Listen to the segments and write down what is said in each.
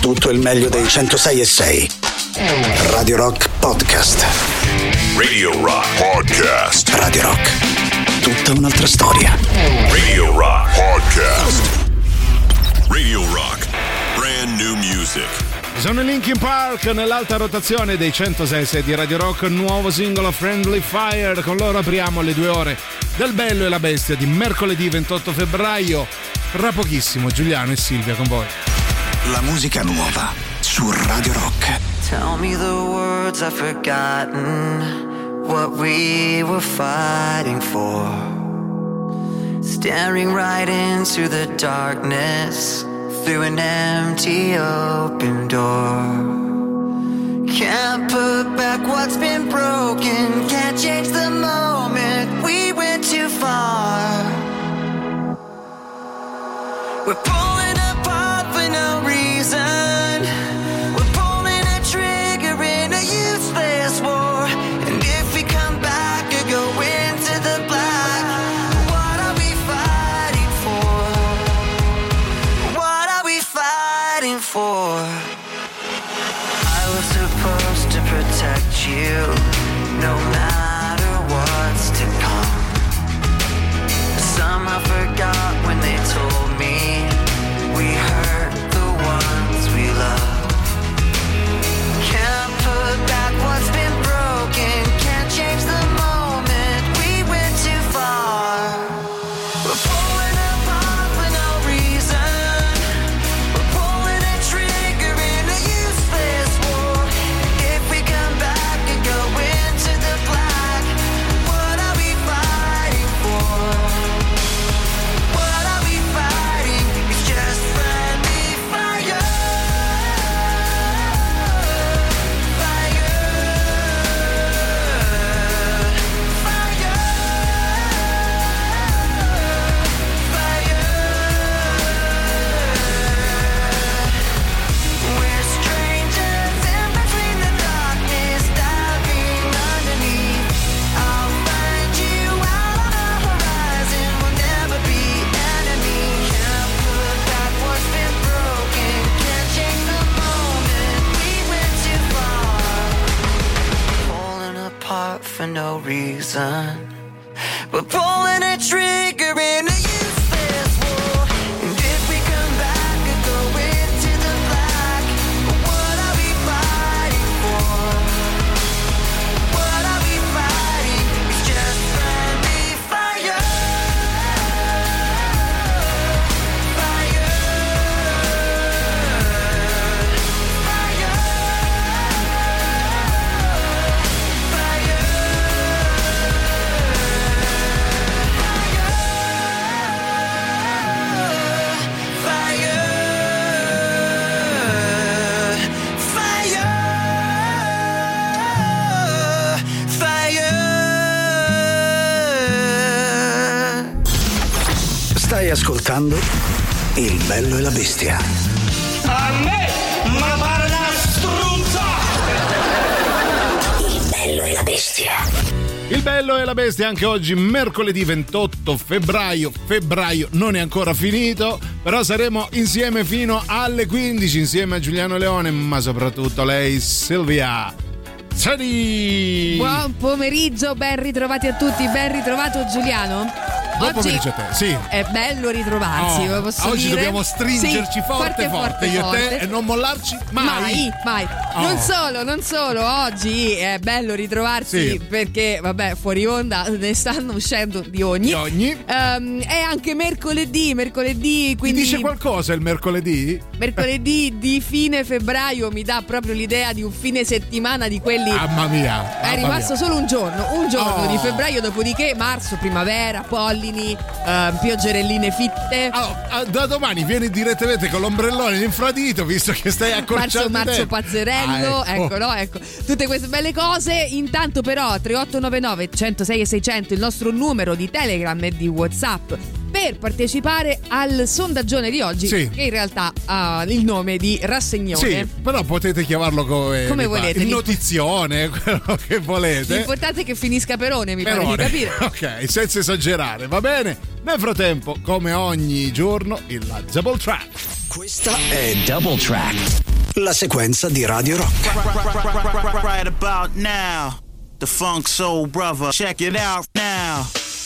tutto il meglio dei 106 e 6. Radio Rock Podcast. Radio Rock Podcast. Radio Rock. Tutta un'altra storia. Radio Rock Podcast. Radio Rock. Brand new music. Sono i Linkin Park nell'alta rotazione dei 106 di Radio Rock, nuovo singolo Friendly Fire. Con loro apriamo le due ore del Bello e la Bestia di mercoledì 28 febbraio. Tra pochissimo Giuliano e Silvia con voi. La musica nuova su Radio Rock. Tell me the words I've forgotten, what we were fighting for. Staring right into the darkness through an empty open door. Can't put back what's been broken, can't change the moment we went too far. We're pulling no reason. We're pulling a trigger ascoltando Il bello e la bestia. A me, ma pare una struzza! Il bello e la bestia. Il bello e la bestia anche oggi, mercoledì 28 febbraio. Febbraio non è ancora finito, però saremo insieme fino alle 15 insieme a Giuliano Leone, ma soprattutto lei, Silvia. Buon pomeriggio, ben ritrovati a tutti, ben ritrovato Giuliano. A te, sì. È bello ritrovarsi, Oh, oggi dire? dobbiamo stringerci Sì, forte, forte, io e te, e non mollarci mai. Mai, mai. Oh. Non solo, non solo, oggi è bello ritrovarsi Sì. perché, vabbè, fuori onda ne stanno uscendo di ogni. Di ogni. Ehm, è anche mercoledì, mercoledì, Ti quindi dice qualcosa il mercoledì? mercoledì di fine febbraio mi dà proprio l'idea di un fine settimana di quelli Mamma mia. È mamma rimasto mia. solo un giorno, un giorno Oh. di febbraio, dopodiché marzo, primavera, pollini, eh, pioggerelline fitte. Allora, ah, da domani vieni direttamente con l'ombrellone in infradito, visto che stai Marzo, accorciando marzo tempi. pazzerello, Ah, ecco. ecco, no, ecco, tutte queste belle cose. Intanto, però, 3899 106 e 600 il nostro numero di Telegram e di WhatsApp per partecipare al sondaggione di oggi, sì. che in realtà ha il nome di Rassegnone. Sì, però potete chiamarlo eh, come, come volete. Il notizione, quello che volete. L'importante è che finisca Perone, mi Perone. pare di capire. Ok, senza esagerare, va bene? Nel frattempo, come ogni giorno, il Double Track. Questa è Double Track, la sequenza di Radio Rock. Right, right, right, right about now, the Funk Soul Brother, check it out now.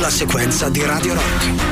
la sequenza di Radio Rock.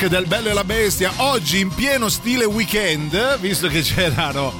Track del Bello e la Bestia, oggi in pieno stile weekend, visto che c'erano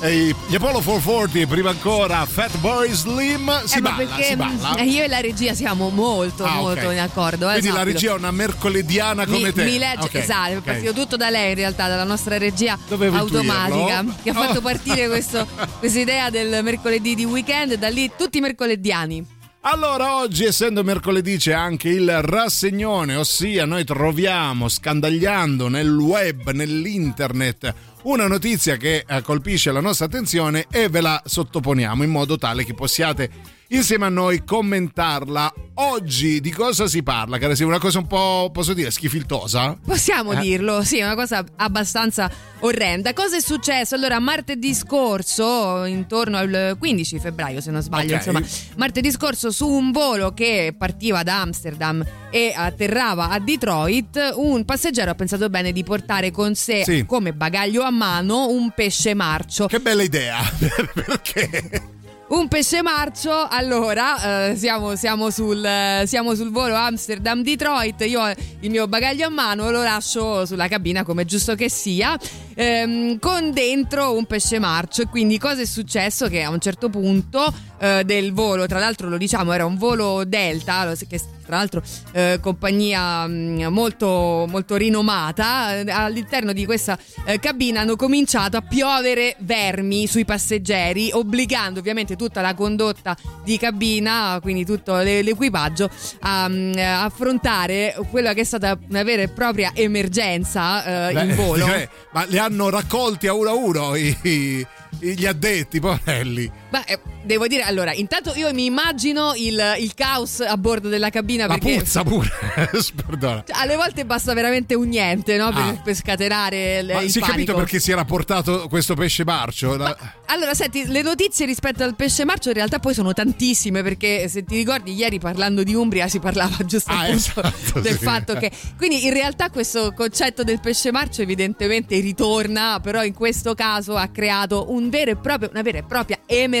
eh, gli Apollo 440 e prima ancora Fat Boy Slim, si Eh, balla, perché si balla. mm, io e la regia siamo molto, Ah, molto ok. in accordo. eh, Quindi la sappilo. regia è una mercolediana come mi, te. mi legge, Ok, esatto, è ok. partito tutto da lei in realtà, dalla nostra regia Dovevo automatica intuirlo. che ha fatto Oh. partire questo- questa idea del mercoledì di weekend da lì tutti i mercolediani. Allora, oggi, essendo mercoledì, c'è anche il rassegnone, ossia noi troviamo scandagliando nel web, nell'internet, una notizia che eh, colpisce la nostra attenzione e ve la sottoponiamo in modo tale che possiate insieme a noi commentarla. Oggi di cosa si parla? Cara, sia una cosa un po', posso dire, schifiltosa? Possiamo Eh. dirlo, sì, una cosa abbastanza orrenda. Cosa è successo? Allora, martedì scorso, intorno al 15 febbraio, se non sbaglio, Ok. insomma, martedì scorso su un volo che partiva da Amsterdam e atterrava a Detroit, un passeggero ha pensato bene di portare con sé Sì. come bagaglio a mano un pesce marcio. Che bella idea! Perché? Un pesce marcio, allora eh, siamo, siamo sul, eh, siamo sul volo Amsterdam-Detroit, io ho il mio bagaglio a mano lo lascio sulla cabina come giusto che sia, ehm, con dentro un pesce marcio quindi cosa è successo? Che a un certo punto eh, del volo, tra l'altro lo diciamo era un volo Delta, che tra l'altro eh, compagnia mh, molto, molto rinomata, eh, all'interno di questa eh, cabina hanno cominciato a piovere vermi sui passeggeri, obbligando ovviamente tutta la condotta di cabina, quindi tutto l'e- l'equipaggio, a mm, affrontare quella che è stata una vera e propria emergenza eh, Beh, in volo. ma li hanno raccolti a uno a uno i- i- gli addetti, poverelli. Ma eh, devo dire, allora, intanto io mi immagino il, il caos a bordo della cabina La perché puzza pure, perdona. Cioè, alle volte basta veramente un niente no? per, Ah. per scatenare il, Ma il si è capito perché si era portato questo pesce marcio? La- Allora, senti, le notizie rispetto al pesce marcio in realtà poi sono tantissime perché se ti ricordi ieri parlando di Umbria si parlava giusto Ah, esatto, del sì. fatto che quindi in realtà questo concetto del pesce marcio evidentemente ritorna, però in questo caso ha creato un vero e proprio, una vera e propria emergenza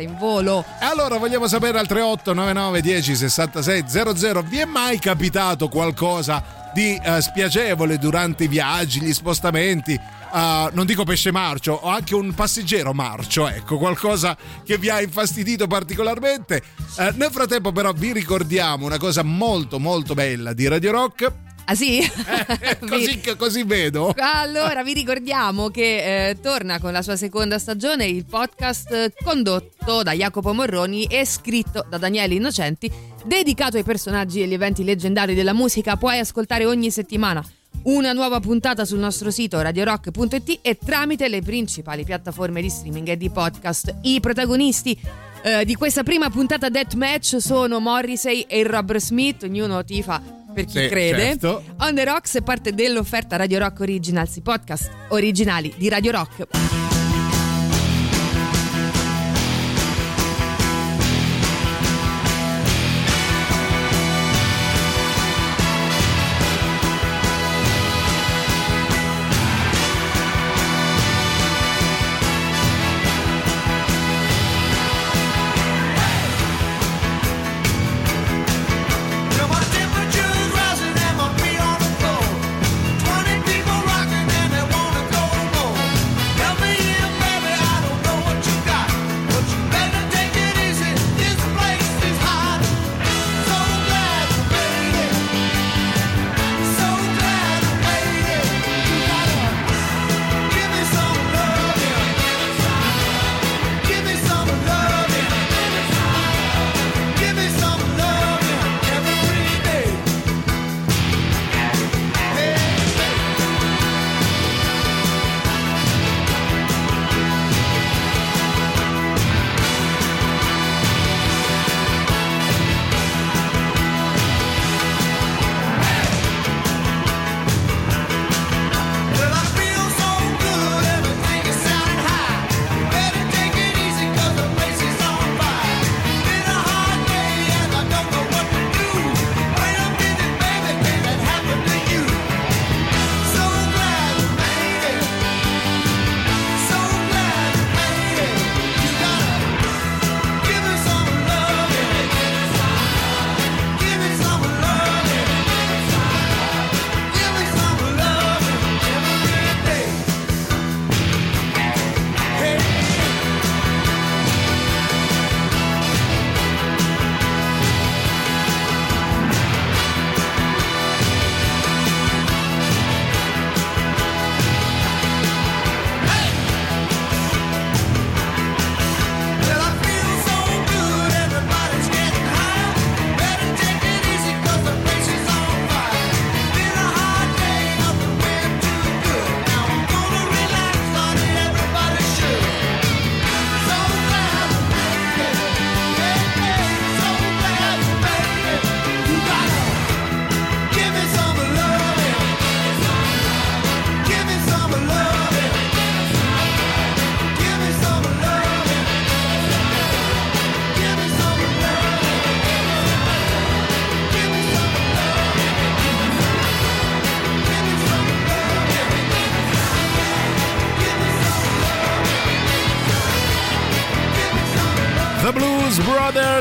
in volo. Allora vogliamo sapere al 3899 10 66 00 vi è mai capitato qualcosa di eh, spiacevole durante i viaggi, gli spostamenti? Eh, non dico pesce marcio, o anche un passeggero marcio, ecco, qualcosa che vi ha infastidito particolarmente. Eh, nel frattempo però vi ricordiamo una cosa molto molto bella di Radio Rock, Ah sì? Eh, così, Vi- così vedo. Allora, vi ricordiamo che eh, torna con la sua seconda stagione il podcast eh, condotto da Jacopo Morroni e scritto da Daniele Innocenti, dedicato ai personaggi e agli eventi leggendari della musica. Puoi ascoltare ogni settimana una nuova puntata sul nostro sito radiorock.it e tramite le principali piattaforme di streaming e di podcast. I protagonisti eh, di questa prima puntata Deathmatch sono Morrissey e il Robert Smith, ognuno tifa per chi Sì, crede. certo. On the Rocks è parte dell'offerta Radio Rock Originals, i podcast originali di Radio Rock.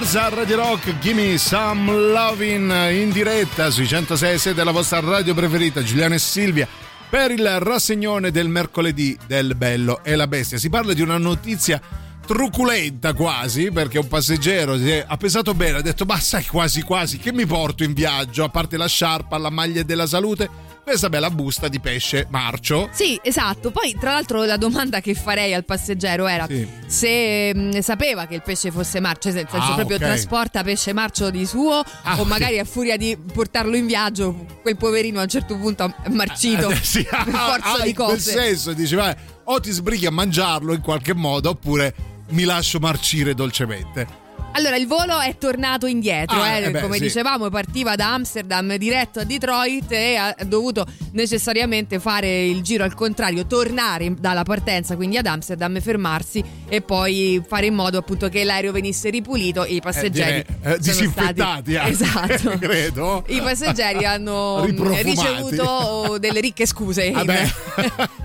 Brothers a Radio Rock, Gimme Some Lovin' in diretta sui 106 della vostra radio preferita, Giuliano e Silvia, per il rassegnone del mercoledì del Bello e la Bestia. Si parla di una notizia truculenta quasi perché un passeggero ha pensato bene ha detto ma sai quasi quasi che mi porto in viaggio a parte la sciarpa la maglia della salute questa bella busta di pesce marcio Sì, esatto. Poi, tra l'altro, la domanda che farei al passeggero era Sì. se mh, sapeva che il pesce fosse marcio, nel senso Ah, proprio ok. trasporta pesce marcio di suo, Ah, o magari a furia di portarlo in viaggio, quel poverino a un certo punto è marcito Eh, sì, per forza ah, di cose. senso dici vai, o ti sbrighi a mangiarlo in qualche modo oppure mi lascio marcire dolcemente Allora, il volo è tornato indietro, Ah, eh, eh beh, come sì. dicevamo, partiva da Amsterdam diretto a Detroit e ha dovuto necessariamente fare il giro al contrario, tornare dalla partenza, quindi ad Amsterdam, fermarsi e poi fare in modo appunto che l'aereo venisse ripulito e i passeggeri Eh, direi, eh, sono disinfettati stati esatto. credo. I passeggeri hanno ricevuto delle ricche scuse in, Vabbè,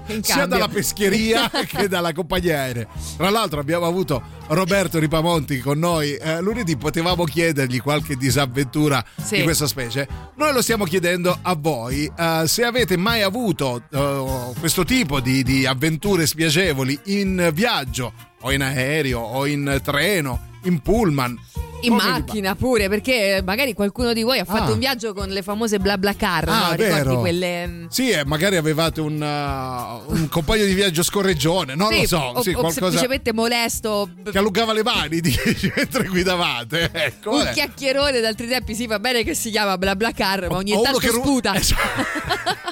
in sia dalla pescheria che dalla compagnia aerea. Tra l'altro abbiamo avuto Roberto Ripamonti con noi eh, lunedì, potevamo chiedergli qualche disavventura Sì. di questa specie. Noi lo stiamo chiedendo a voi, eh, se avete mai avuto eh, questo tipo di, di avventure spiacevoli in viaggio o in aereo o in treno, in pullman. In come macchina pure, perché magari qualcuno di voi ha fatto Ah. un viaggio con le famose bla bla car, Ah, no? Ricordi vero. quelle... mm, Sì, eh, magari avevate un, uh, un compagno di viaggio scorreggione, non sì, lo so, o, sì, o qualcosa semplicemente molesto. che allungava le mani dici, mentre guidavate. Ecco, Un eh. chiacchierone d'altri tempi, sì, va bene che si chiama bla bla car, ma ogni O uno tanto che ru- sputa. Esatto.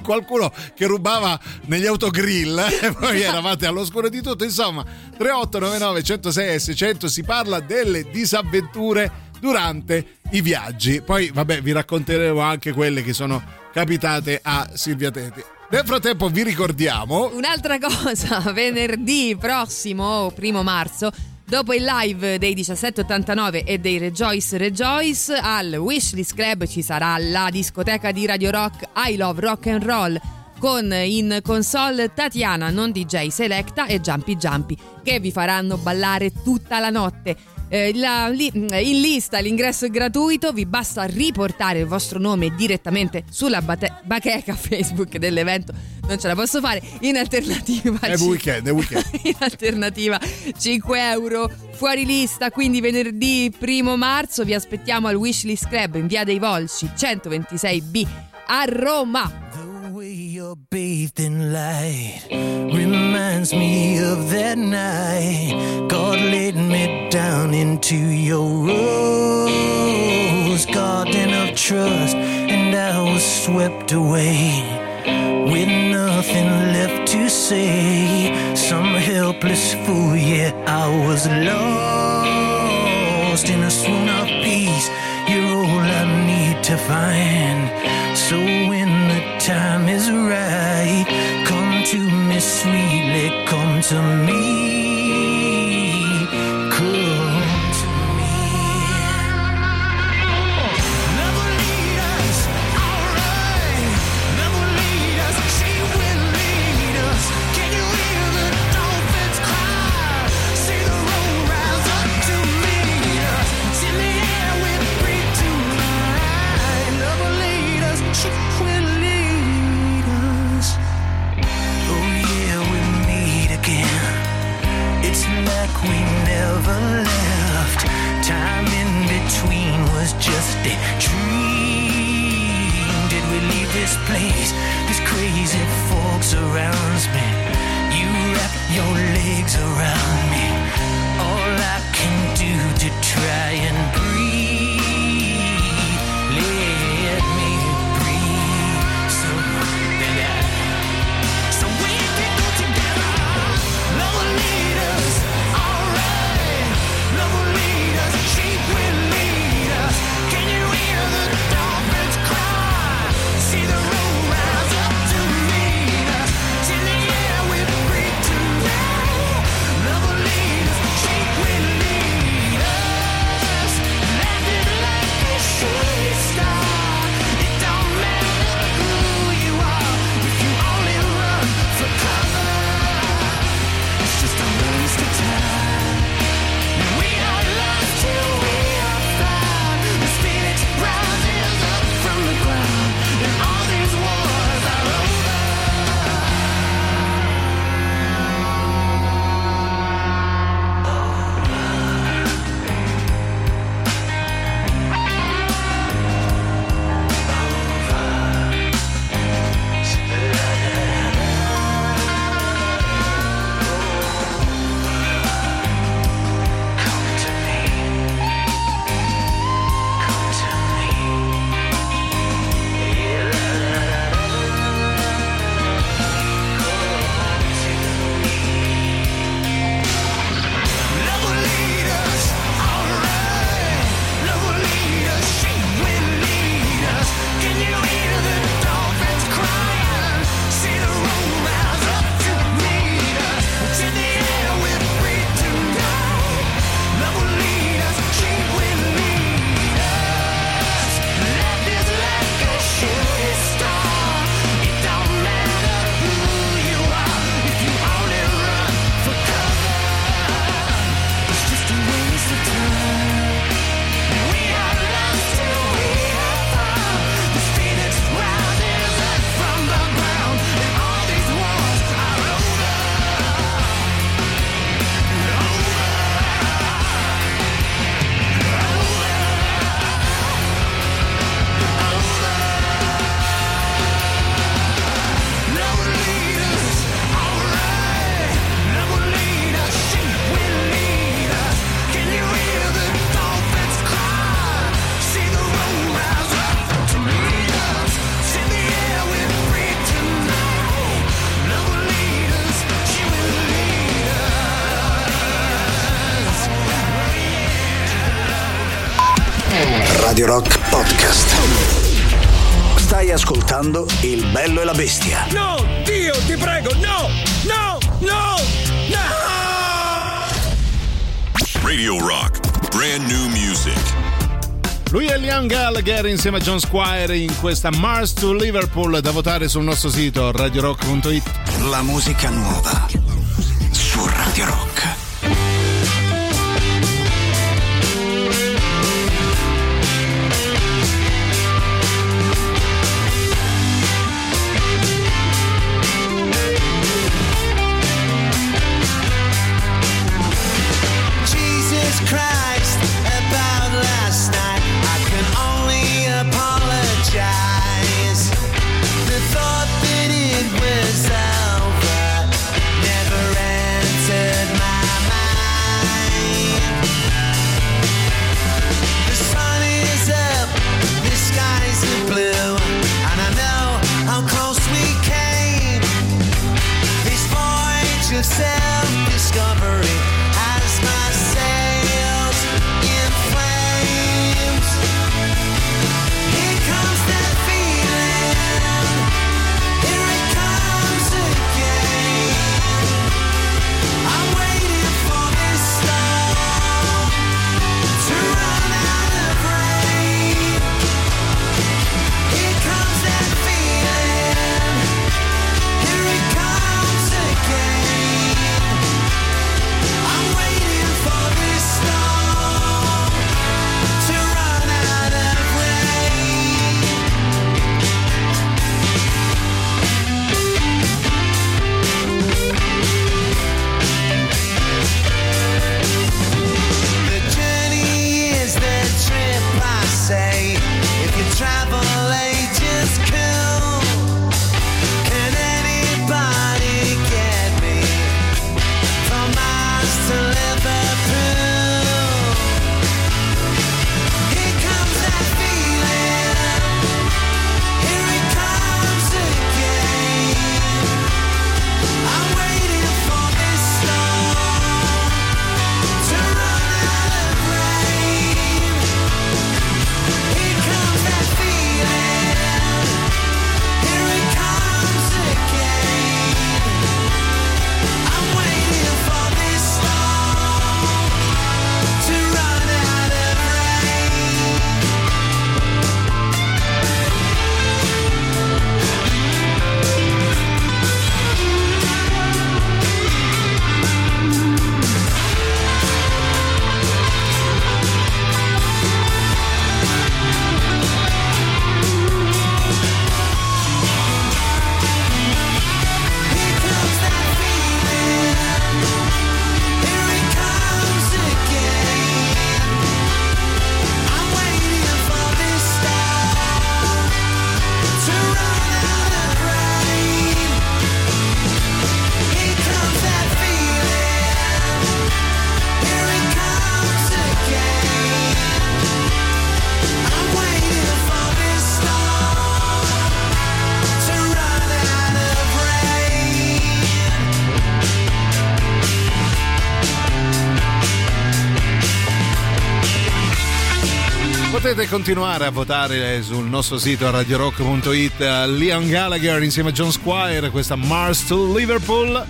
Qualcuno che rubava negli autogrill e poi eravate all'oscuro di tutto. Insomma, 3899 106 e 600 si parla delle disavventure durante i viaggi. Poi, vabbè, vi racconteremo anche quelle che sono capitate a Silvia Teti. Nel frattempo vi ricordiamo Un'altra cosa, venerdì prossimo, primo marzo, dopo il live dei 1789 e dei Rejoice Rejoice, al Wishlist Club ci sarà la discoteca di Radio Rock I Love Rock and Roll con in console Tatiana, non DJ Selecta e Jumpy Jumpy che vi faranno ballare tutta la notte. Eh, la- li- in lista l'ingresso è gratuito, vi basta riportare il vostro nome direttamente sulla bate- bacheca Facebook dell'evento. Non ce la posso fare. In alternativa, è weekend, è weekend. in alternativa 5 euro fuori lista. Quindi venerdì primo marzo vi aspettiamo al Wishlist Club in via dei Volsci 126B a Roma. Way you're bathed in light reminds me of that night God laid me down into your rose garden of trust, and I was swept away with nothing left to say. Some helpless fool, yeah, I was lost in a swoon of peace. You're all I need to find. So time is right, come to me sweetly, come to me. Like we never left. Time in between was just a dream. Did we leave this place? This crazy fog surrounds me. You wrap your legs around me. All I can do to try and insieme a John Squire in questa Mars to Liverpool da votare sul nostro sito radiorock.it. La musica nuova continuare a votare sul nostro sito radiorock.it Liam Gallagher insieme a John Squire, questa Mars to Liverpool.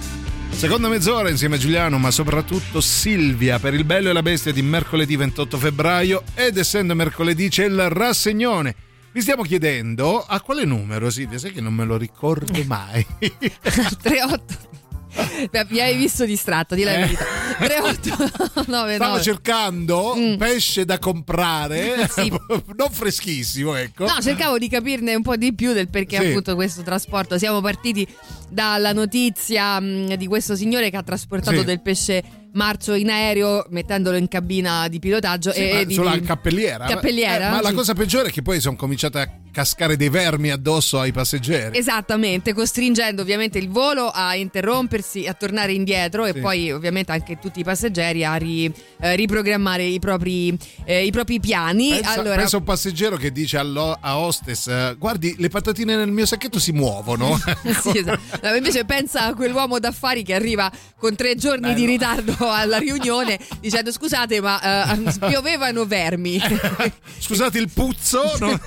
Seconda mezz'ora insieme a Giuliano, ma soprattutto Silvia per il bello e la bestia di mercoledì 28 febbraio ed essendo mercoledì c'è il rassegnone. Vi stiamo chiedendo a quale numero, Silvia? Sai che non me lo ricordo mai. 38 Beh, Mi hai visto distratto, di la Eh. verità. 38 9 Stavo cercando un pesce da comprare, Mm. Sì. non freschissimo, ecco. No, cercavo di capirne un po' di più del perché Sì. appunto questo trasporto. Siamo partiti dalla notizia mh, di questo signore che ha trasportato Sì. del pesce marcio in aereo mettendolo in cabina di pilotaggio Sì, e di sulla cappelliera. Cappelliera, Eh, ma la sì. cosa peggiore è che poi sono cominciate a cascare dei vermi addosso ai passeggeri. Esattamente, costringendo ovviamente il volo a interrompersi, a tornare indietro e Sì. poi ovviamente anche tutti i passeggeri a ri- eh, riprogrammare i propri, eh, i propri piani. Pensa, allora, pensa un passeggero che dice allo- a hostess: Guardi, le patatine nel mio sacchetto si muovono. Sì, esatto. Invece pensa a quell'uomo d'affari che arriva con tre giorni Bello. di ritardo alla riunione dicendo scusate ma eh, piovevano vermi. Scusate il puzzo, no,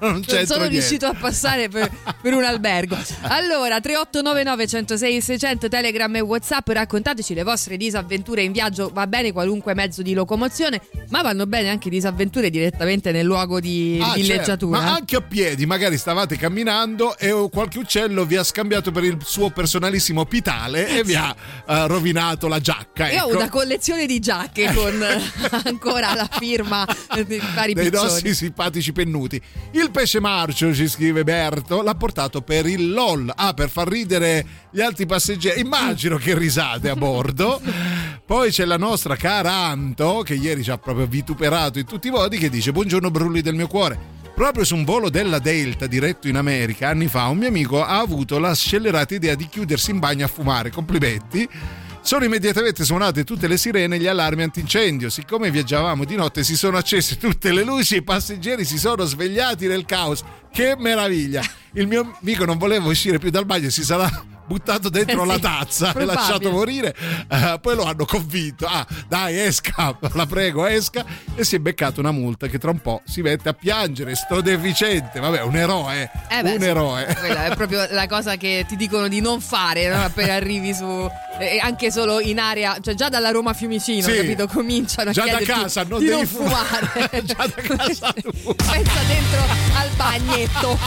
non Non sono riuscito a passare per, per un albergo. Allora, 3899 106 600 Telegram e WhatsApp, raccontateci le vostre disavventure in viaggio. Va bene qualunque mezzo di locomozione, ma vanno bene anche disavventure direttamente nel luogo di Ah, certo, villeggiatura. ma anche a piedi, magari stavate camminando e qualche uccello vi ha scambiato per il suo personalissimo pitale e vi ha eh, rovinato la giacca. Io ho ecco. una collezione di giacche con ancora la firma di vari dei piccioni. nostri simpatici pennuti. Il pesce marcio, ci scrive Berto, l'ha portato per il LOL, ah, per far ridere gli altri passeggeri. Immagino che risate a bordo. Poi c'è la nostra cara Anto, che ieri ci ha proprio vituperato in tutti i modi, che dice: Buongiorno, brulli del mio cuore. Proprio su un volo della Delta diretto in America anni fa, un mio amico ha avuto la scellerata idea di chiudersi in bagno a fumare. Complimenti. Sono immediatamente suonate tutte le sirene e gli allarmi antincendio. Siccome viaggiavamo di notte si sono accese tutte le luci e i passeggeri si sono svegliati nel caos. Che meraviglia! Il mio amico non voleva uscire più dal bagno si sarà buttato dentro Eh sì, la tazza e lasciato morire. Eh, poi lo hanno convinto. Ah, dai, esca, la prego, esca. E si è beccato una multa che tra un po' si mette a piangere. Sto deficiente. Vabbè, un eroe. Eh beh, un eroe. Quella è proprio la cosa che ti dicono di non fare no? appena arrivi su. eh, anche solo in area, cioè già dalla Roma Fiumicino, Sì. capito? Cominciano a Già da casa, non di devi non fumare. fumare. Già da casa tu. Pensa dentro al bagnetto.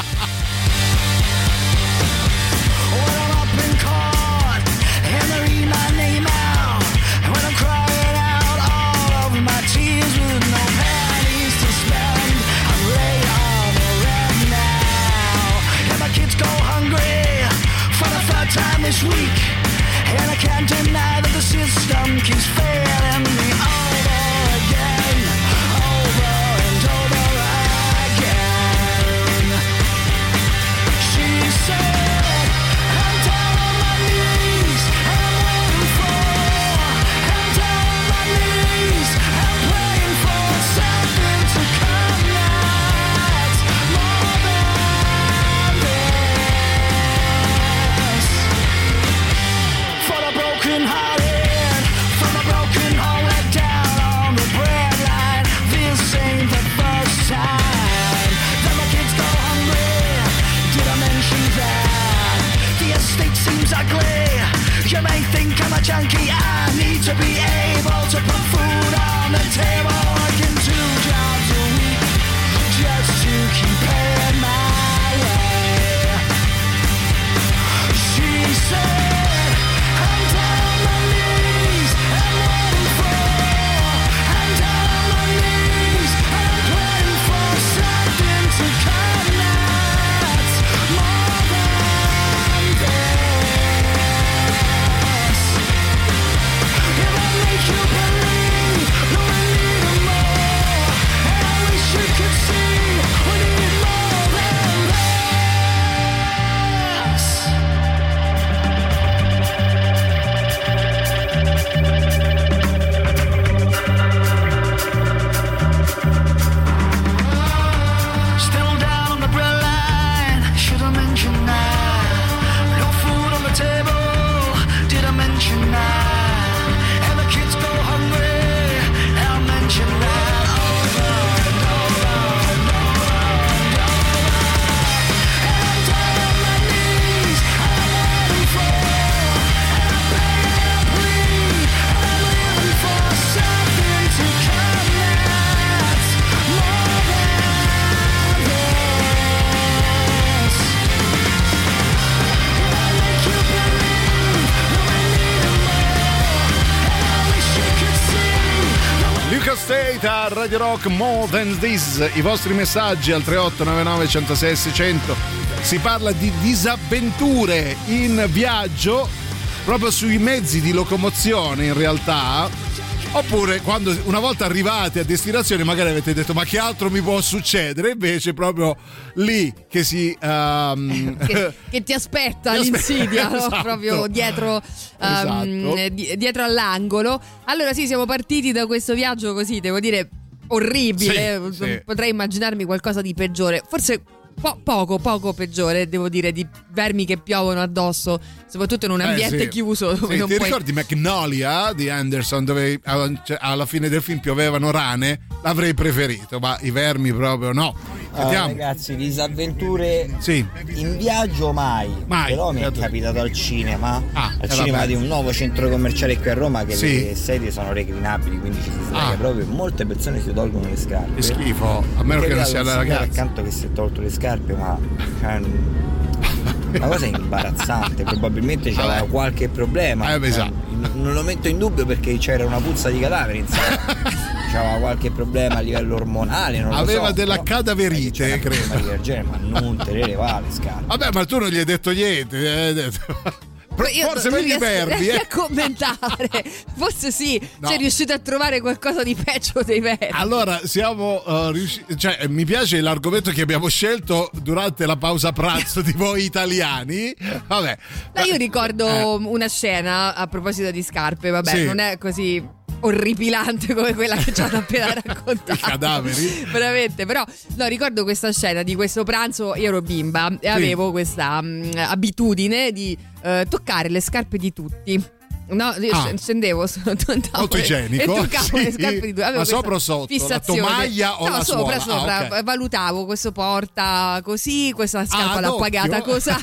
This week, and I can't deny that the system keeps failing me junkie. Rock More Than This, i vostri messaggi al 3899 106 600. Si parla di disavventure in viaggio, proprio sui mezzi di locomozione in realtà. Oppure quando una volta arrivati a destinazione magari avete detto ma che altro mi può succedere? Invece proprio lì che si... ehm, che, che ti aspetta Ti aspetta, l'insidia no? esatto. proprio dietro, Esatto. ehm, eh, di- dietro all'angolo. Allora sì, siamo partiti da questo viaggio così, devo dire, orribile. Sì, sì. Potrei immaginarmi qualcosa di peggiore. Forse po- poco, poco peggiore, devo dire, di vermi che piovono addosso, soprattutto in un Eh, ambiente sì. chiuso dove Sì, non ti puoi... ricordi Magnolia di Anderson dove a- cioè, alla fine del film piovevano rane? L'avrei preferito, ma i vermi proprio no. Ah, Vediamo. ragazzi, disavventure Sì. in viaggio mai. Mai, Però mi è certo. capitato al cinema, Ah, al eh, cinema vabbè. di un nuovo centro commerciale qui a Roma che Sì. le sedie sono reclinabili, quindi ci si sdraia Ah. proprio. Molte persone si tolgono le scarpe. Che schifo, a meno è che non sia la ragazza. accanto che si è tolto le scarpe, ma cioè, una cosa imbarazzante. Probabilmente c'era Vabbè. qualche problema. Eh. Eh, non lo metto in dubbio perché c'era una puzza di cadavere. C'era qualche problema a livello ormonale. Aveva so, della cadaverite, una credo. genere, ma non te le le scarpe. Vabbè, ma tu non gli hai detto niente. eh, Io Forse non meglio i riesco vermi, neanche eh. a commentare. Forse sì, No. sei riuscito a trovare qualcosa di peggio dei vermi. Allora, siamo uh, riusciti. Cioè, eh, mi piace l'argomento che abbiamo scelto durante la pausa pranzo di voi italiani. Vabbè. No, io ricordo Eh, una scena a proposito di scarpe, vabbè, Sì. non è così orripilante come quella che ci hanno appena raccontato. I cadaveri? Veramente, però no, ricordo questa scena di questo pranzo, io ero bimba e avevo questa mm, abitudine di eh, toccare le scarpe di tutti. No, io Ah. sc- scendevo su Molto igienico, e toccavo le sì. scarpe di tutti. Avevo Ma sopra o sotto? La fissazione. tovaglia o no, la sopra, suola? sopra. Ah, ok. Valutavo questo porta così, questa scarpa ad l'ha occhio? pagata cos'ha.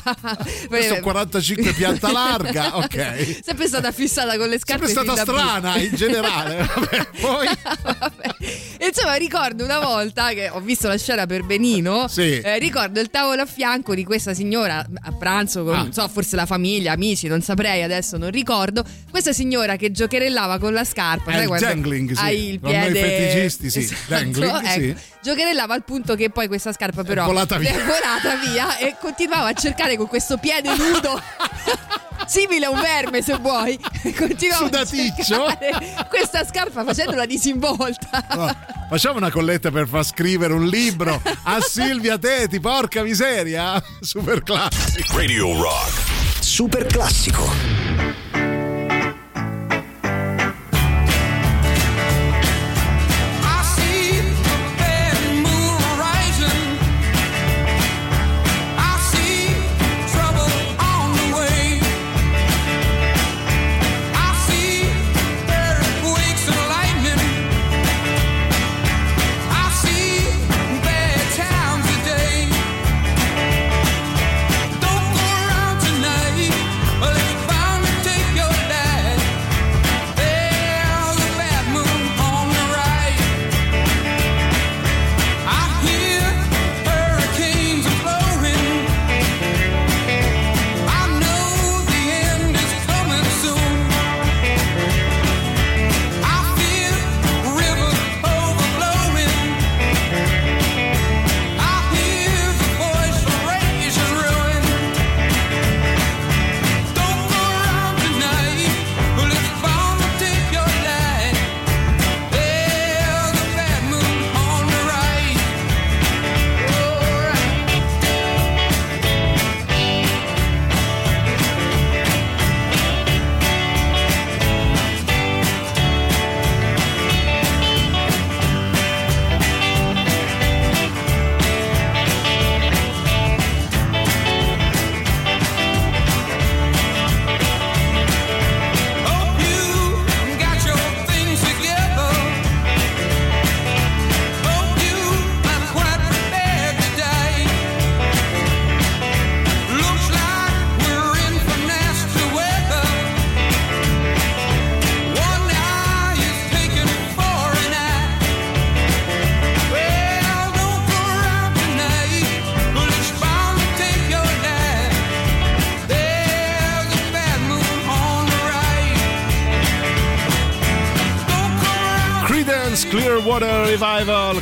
Questo 45 pianta larga, ok. Sempre stata fissata con le scarpe. Sempre stata strana in generale. Vabbè, poi. Vabbè. Insomma, ricordo una volta che ho visto la scena per Benino. Sì. eh, ricordo il tavolo a fianco di questa signora a pranzo con, Ah. non so, forse la famiglia, amici, non saprei, adesso non ricordo. Questa signora che giocherellava con la scarpa. Eh, sai dangling, sì. Hai il Per noi piede. feticisti, sì. Dangling, sì. ecco. Giocherellava al punto che poi questa scarpa, però. volata via. è volata via e continuava a cercare con questo piede nudo. Simile a un verme se vuoi, continuavo a Sudaticcio. cercare questa scarpa facendola disinvolta. No, facciamo una colletta per far scrivere un libro a Silvia Teti, porca miseria. Super classico. Radio Rock. Super classico.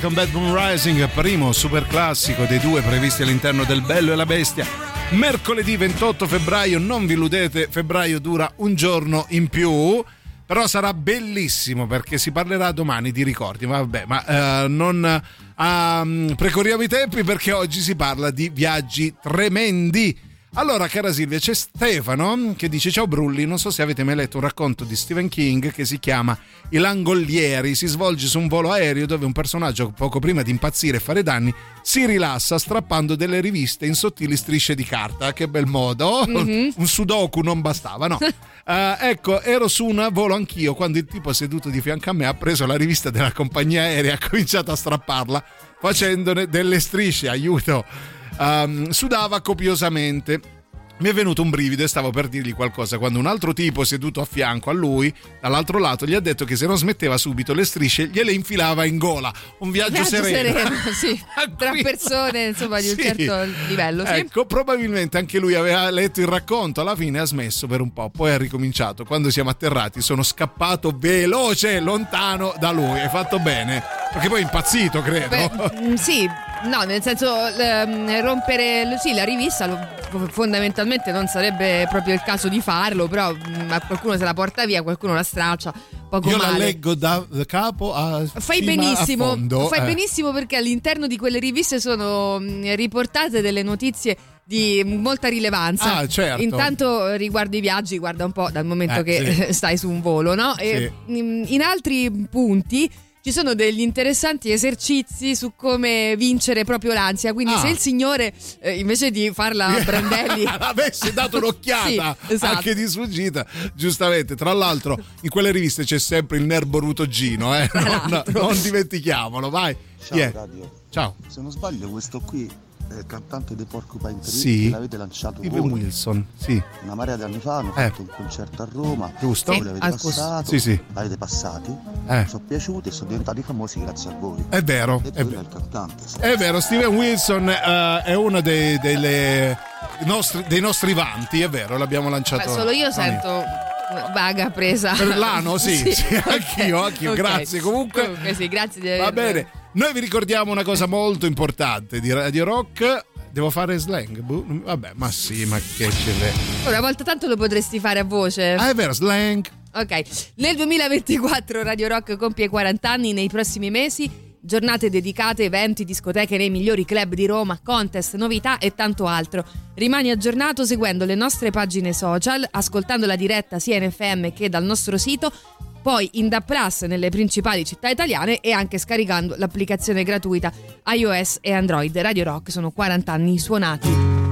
Con Bad Moon Rising, primo super classico dei due previsti all'interno del Bello e la Bestia. Mercoledì 28 febbraio, non vi illudete, febbraio dura un giorno in più. Però sarà bellissimo perché si parlerà domani di ricordi. Ma vabbè, ma eh, non ehm, precorriamo i tempi perché oggi si parla di viaggi tremendi. Allora, cara Silvia, c'è Stefano che dice: Ciao Brulli, non so se avete mai letto un racconto di Stephen King che si chiama I Langolieri. Si svolge su un volo aereo dove un personaggio, poco prima di impazzire e fare danni, si rilassa strappando delle riviste in sottili strisce di carta. Che bel modo! Mhm. Un sudoku non bastava, no? Eh, ecco, ero su un volo anch'io quando il tipo seduto di fianco a me ha preso la rivista della compagnia aerea e ha cominciato a strapparla facendone delle strisce. Aiuto! Ehm, sudava copiosamente. Mi è venuto un brivido e stavo per dirgli qualcosa quando un altro tipo seduto a fianco a lui, dall'altro lato, gli ha detto che se non smetteva subito le strisce gliele infilava in gola. Un viaggio, Viaggio sereno. sereno, sì. Tra persone, insomma, di un Sì. certo livello, sì. Ecco, probabilmente anche lui aveva letto il racconto, alla fine ha smesso per un po', poi ha ricominciato. Quando siamo atterrati sono scappato veloce, lontano da lui. Hai fatto bene, perché poi è impazzito, credo. Beh, mm, sì, no, nel senso ehm, rompere sì, la rivista lo- fondamentalmente non sarebbe proprio il caso di farlo, però mm, ma qualcuno se la porta via, qualcuno la straccia, poco Io male. la leggo da capo a Fai fino a benissimo, fondo, fai eh. benissimo perché all'interno di quelle riviste sono mm, riportate delle notizie di molta rilevanza. Ah, certo. Intanto riguardo i viaggi, guarda un po' dal momento Eh, che sì. stai su un volo, no? E mm, in altri punti ci sono degli interessanti esercizi su come vincere proprio l'ansia. Quindi, Ah. se il signore eh, invece di farla a brandelli avesse dato un'occhiata Sì, esatto. anche di sfuggita, giustamente. Tra l'altro, in quelle riviste c'è sempre il nerboruto Gino, eh? non, non dimentichiamolo, vai. Ciao? Radio. Ciao. Se non sbaglio questo qui il cantante dei Porcupine Tree Sì. che l'avete lanciato Steven voi. Wilson, sì. Una marea di anni fa hanno Eh. fatto un concerto a Roma. Giusto. Sì, l'avete passato. Sì, sì. L'avete passati. Eh. Sono piaciuti e sono diventati famosi grazie a voi. È vero, E è vero. è il cantante. È vero, Steven Wilson eh, è uno dei, delle nostri, dei nostri vanti, è vero, l'abbiamo lanciato. Beh, solo io sento una vaga presa. Per l'ano, sì, sì, ok, anch'io, anch'io, ok. grazie. Comunque, sì, grazie di Va aver- bene, noi vi ricordiamo una cosa molto importante di Radio Rock. Devo fare slang? Boh, Vabbè, ma sì, ma che ce l'è? Una volta tanto lo potresti fare a voce. Ah, è vero, slang. Ok, nel 2024 Radio Rock compie 40 anni nei prossimi mesi. Giornate dedicate, eventi, discoteche nei migliori club di Roma, contest, novità e tanto altro. Rimani aggiornato seguendo le nostre pagine social, ascoltando la diretta sia in FM che dal nostro sito, poi in Da Plus nelle principali città italiane e anche scaricando l'applicazione gratuita iOS e Android. Radio Rock sono 40 anni suonati.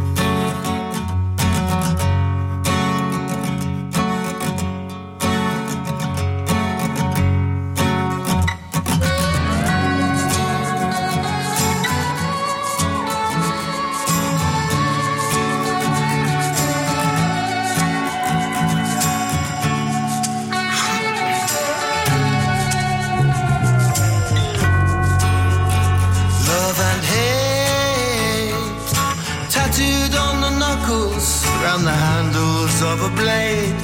On the knuckles, round the handles of a blade.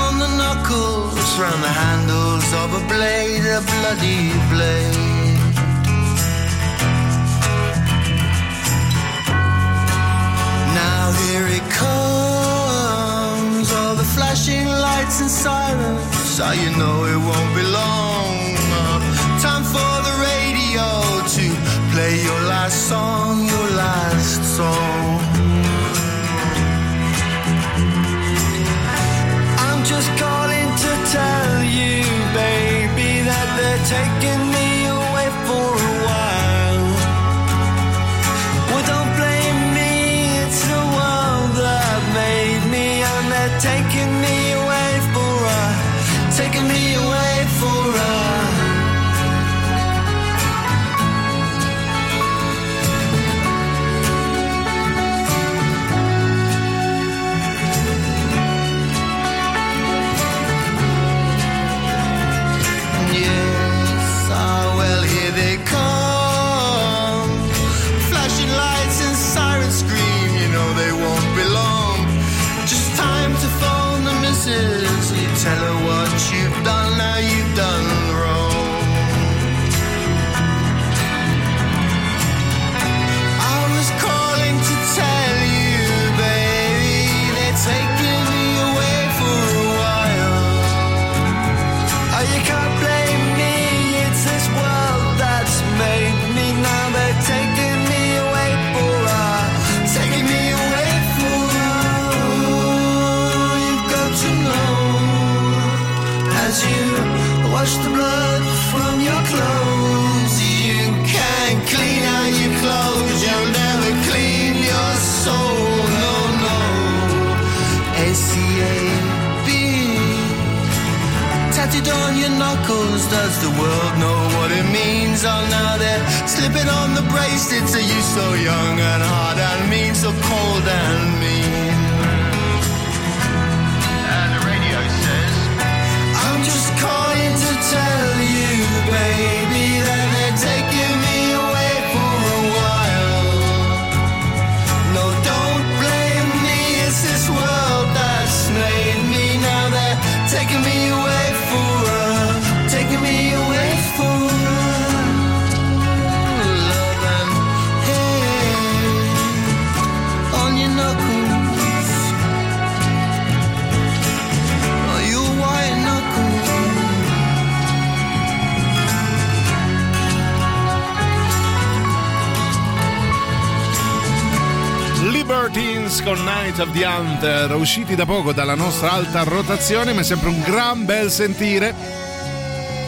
On the knuckles, round the handles of a blade, a bloody blade. Now here it comes, all the flashing lights and sirens. So you know it won't be long. Your last song, your last song. Does the world know what it means? Oh, now they're slipping on the bracelets. Are you so young and hard and mean, so cold and mean? And the radio says, I'm just calling to tell you, baby, Con Night of the Hunter, usciti da poco dalla nostra alta rotazione, ma è sempre un gran bel sentire.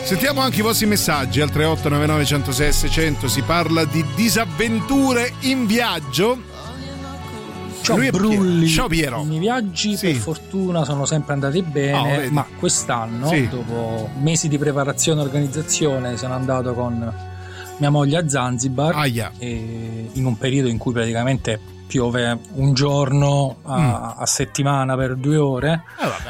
Sentiamo anche i vostri messaggi al 3899 106 600, si parla di disavventure in viaggio. Ciao Lui. Brulli. Ciao Piero. I miei viaggi per fortuna sono sempre andati bene, Oh, ma quest'anno, Sì. dopo mesi di preparazione e organizzazione, sono andato con mia moglie a Zanzibar e in un periodo in cui praticamente piove un giorno a, a settimana per due ore.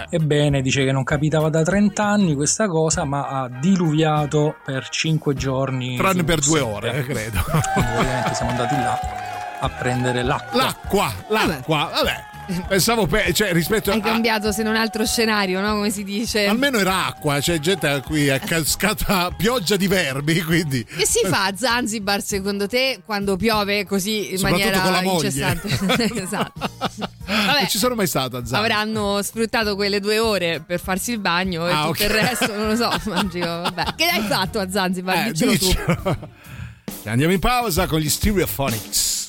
Eh, Ebbene, dice che non capitava da 30 anni questa cosa, ma ha diluviato per 5 giorni. Tranne per due ore, credo. Quindi ovviamente siamo andati là a prendere l'acqua. L'acqua, l'acqua, vabbè. Pensavo, pe- cioè, rispetto Hai a. cambiato se non altro scenario, no? Come si dice. Almeno era acqua, c'è gente a cui è cascata pioggia di verbi, quindi. Che si fa a Zanzibar secondo te quando piove così in maniera con la moglie. incessante? esatto. Non ci sono mai stato a Zanzibar. Avranno sfruttato quelle due ore per farsi il bagno e Ah, tutto ok. il resto non lo so. Mangio, vabbè. Che hai fatto a Zanzibar? Eh, Diccelo tu. diccelo. Andiamo in pausa con gli Stereophonics.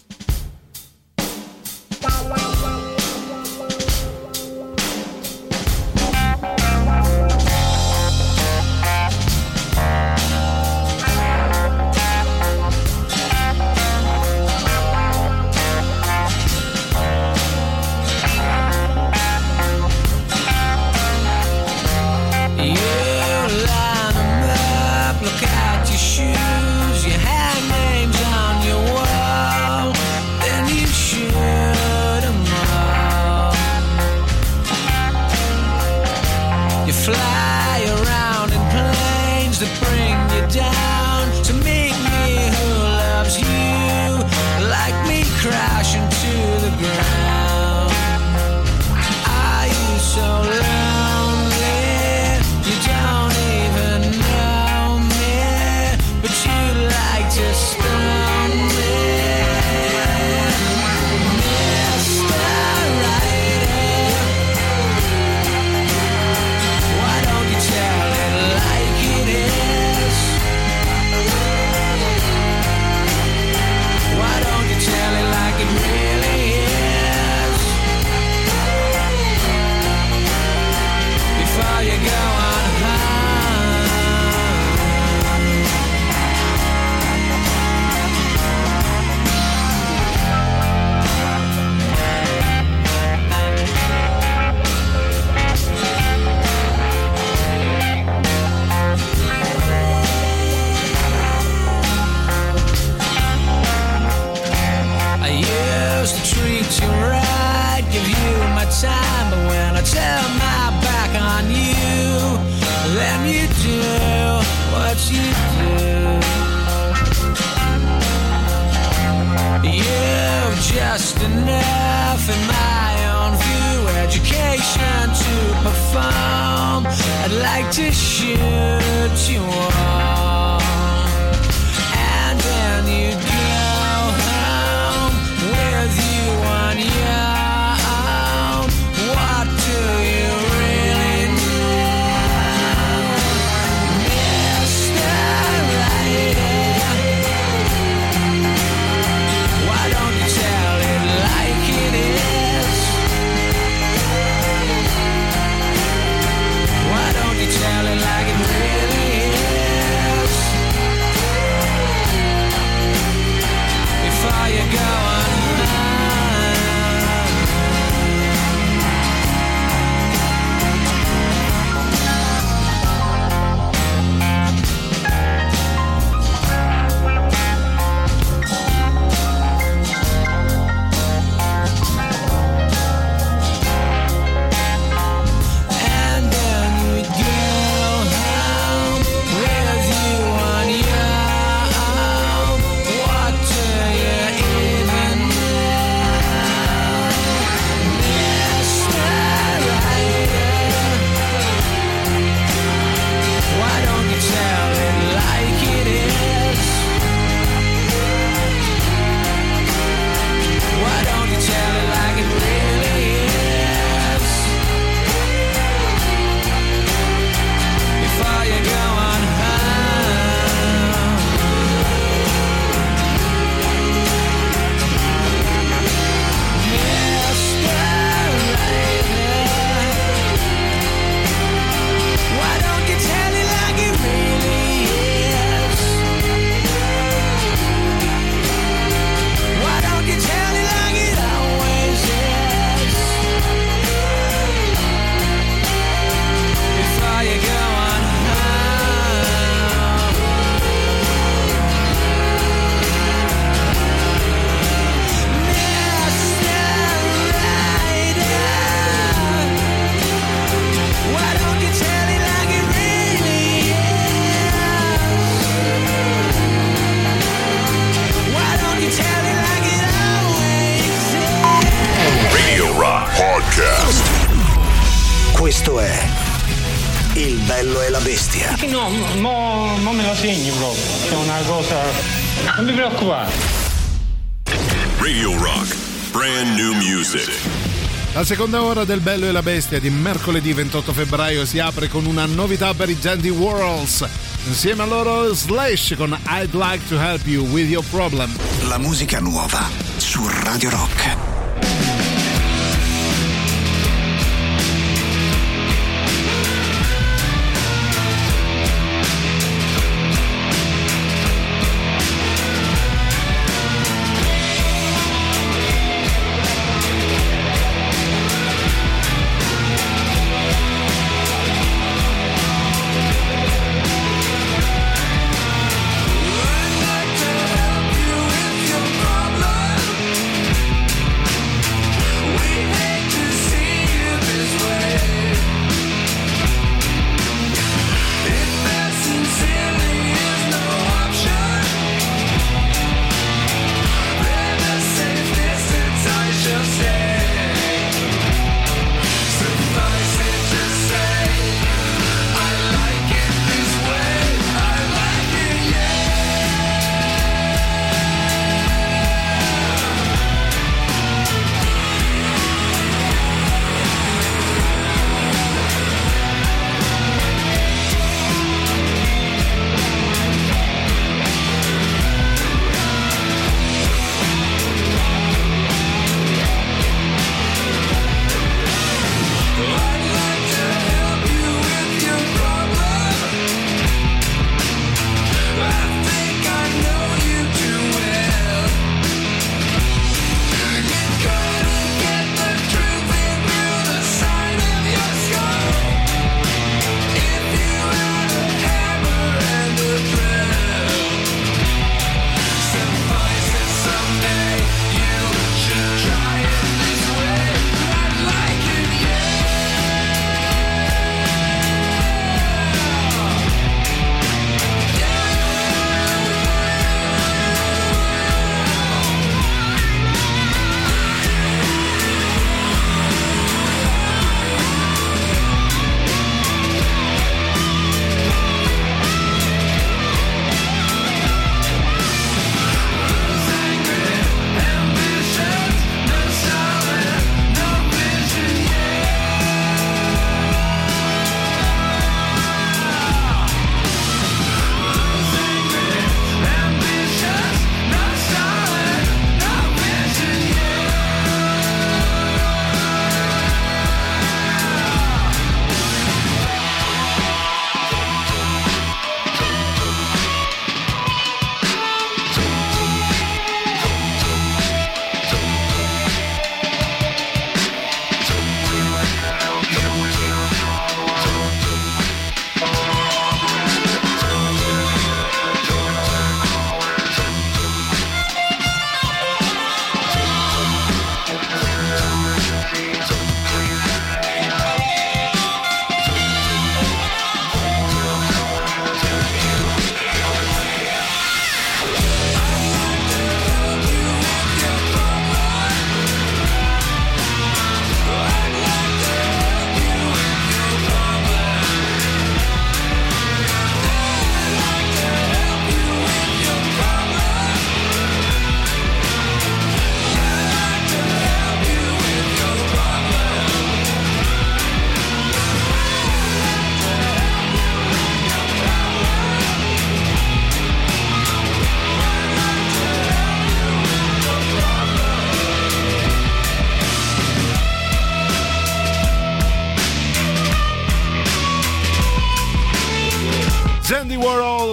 La seconda ora del Bello e la Bestia di mercoledì 28 febbraio si apre con una novità per i Jandy Worlds. Insieme a loro Slash con I'd Like to Help You With Your Problem. La musica nuova su Radio Rock.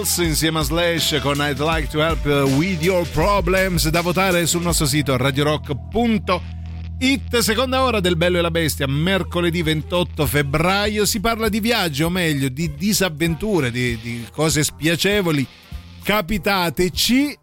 Warhols insieme a Slash con I'd Like to Help With Your Problems da votare sul nostro sito radiorock.it seconda ora del Bello e la Bestia mercoledì 28 febbraio. Si parla di viaggi o meglio di disavventure di, di cose spiacevoli. Capitateci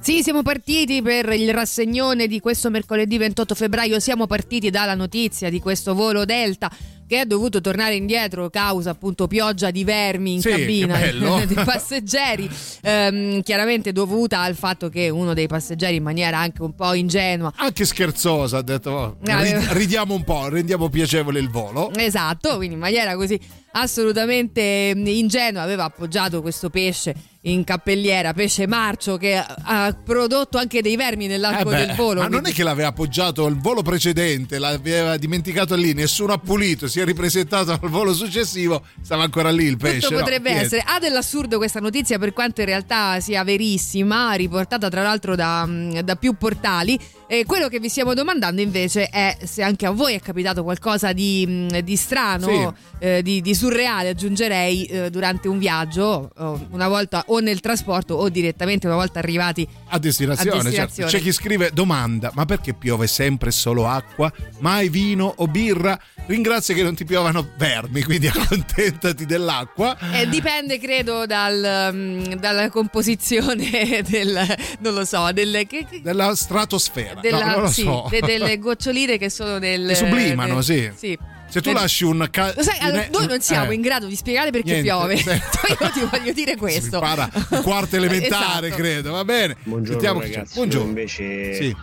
Sì, siamo partiti per il rassegnone di questo mercoledì 28 febbraio. Siamo partiti dalla notizia di questo volo Delta che è dovuto tornare indietro causa appunto pioggia di vermi in Sì, cabina dei passeggeri, ehm, chiaramente dovuta al fatto che uno dei passeggeri in maniera anche un po' ingenua Anche scherzosa, ha detto "Oh, Ah, eh. ridiamo un po', rendiamo piacevole il volo. Esatto, quindi in maniera così assolutamente mm, ingenua aveva appoggiato questo pesce in cappelliera, pesce marcio che ha prodotto anche dei vermi nell'arco Eh beh, del volo. ma non quindi- è che l'aveva appoggiato il volo precedente, l'aveva dimenticato lì, nessuno ha pulito, si è ripresentato al volo successivo, stava ancora lì il pesce. No, potrebbe niente. essere. Ha dell'assurdo questa notizia per quanto in realtà sia verissima, riportata tra l'altro da, mm, da più portali. E quello che vi stiamo domandando invece è se anche a voi è capitato qualcosa di, mm, di strano, eh, di, di surreale, aggiungerei, eh, durante un viaggio, o una volta o nel trasporto o direttamente una volta arrivati A destinazione, A certo. destinazione. C'è chi scrive domanda, ma perché piove sempre solo acqua? Mai vino o birra? Ringrazia che non ti piovano vermi, quindi accontentati dell'acqua. Eh, dipende, credo, dal, mm, dalla composizione del non lo so, del, che- che- Della stratosfera. Della- no, sì, so. de- delle goccioline che sono del. Che sublimano, del- sì. sì. Se tu lasci un ca- Lo sai, allora, noi non siamo eh, in grado di spiegare perché niente, piove. sì. Io ti voglio dire si questo. impara il quarto elementare, Esatto. credo. Va bene. Buongiorno Sentiamo ragazzi, Buongiorno. io invece Sì.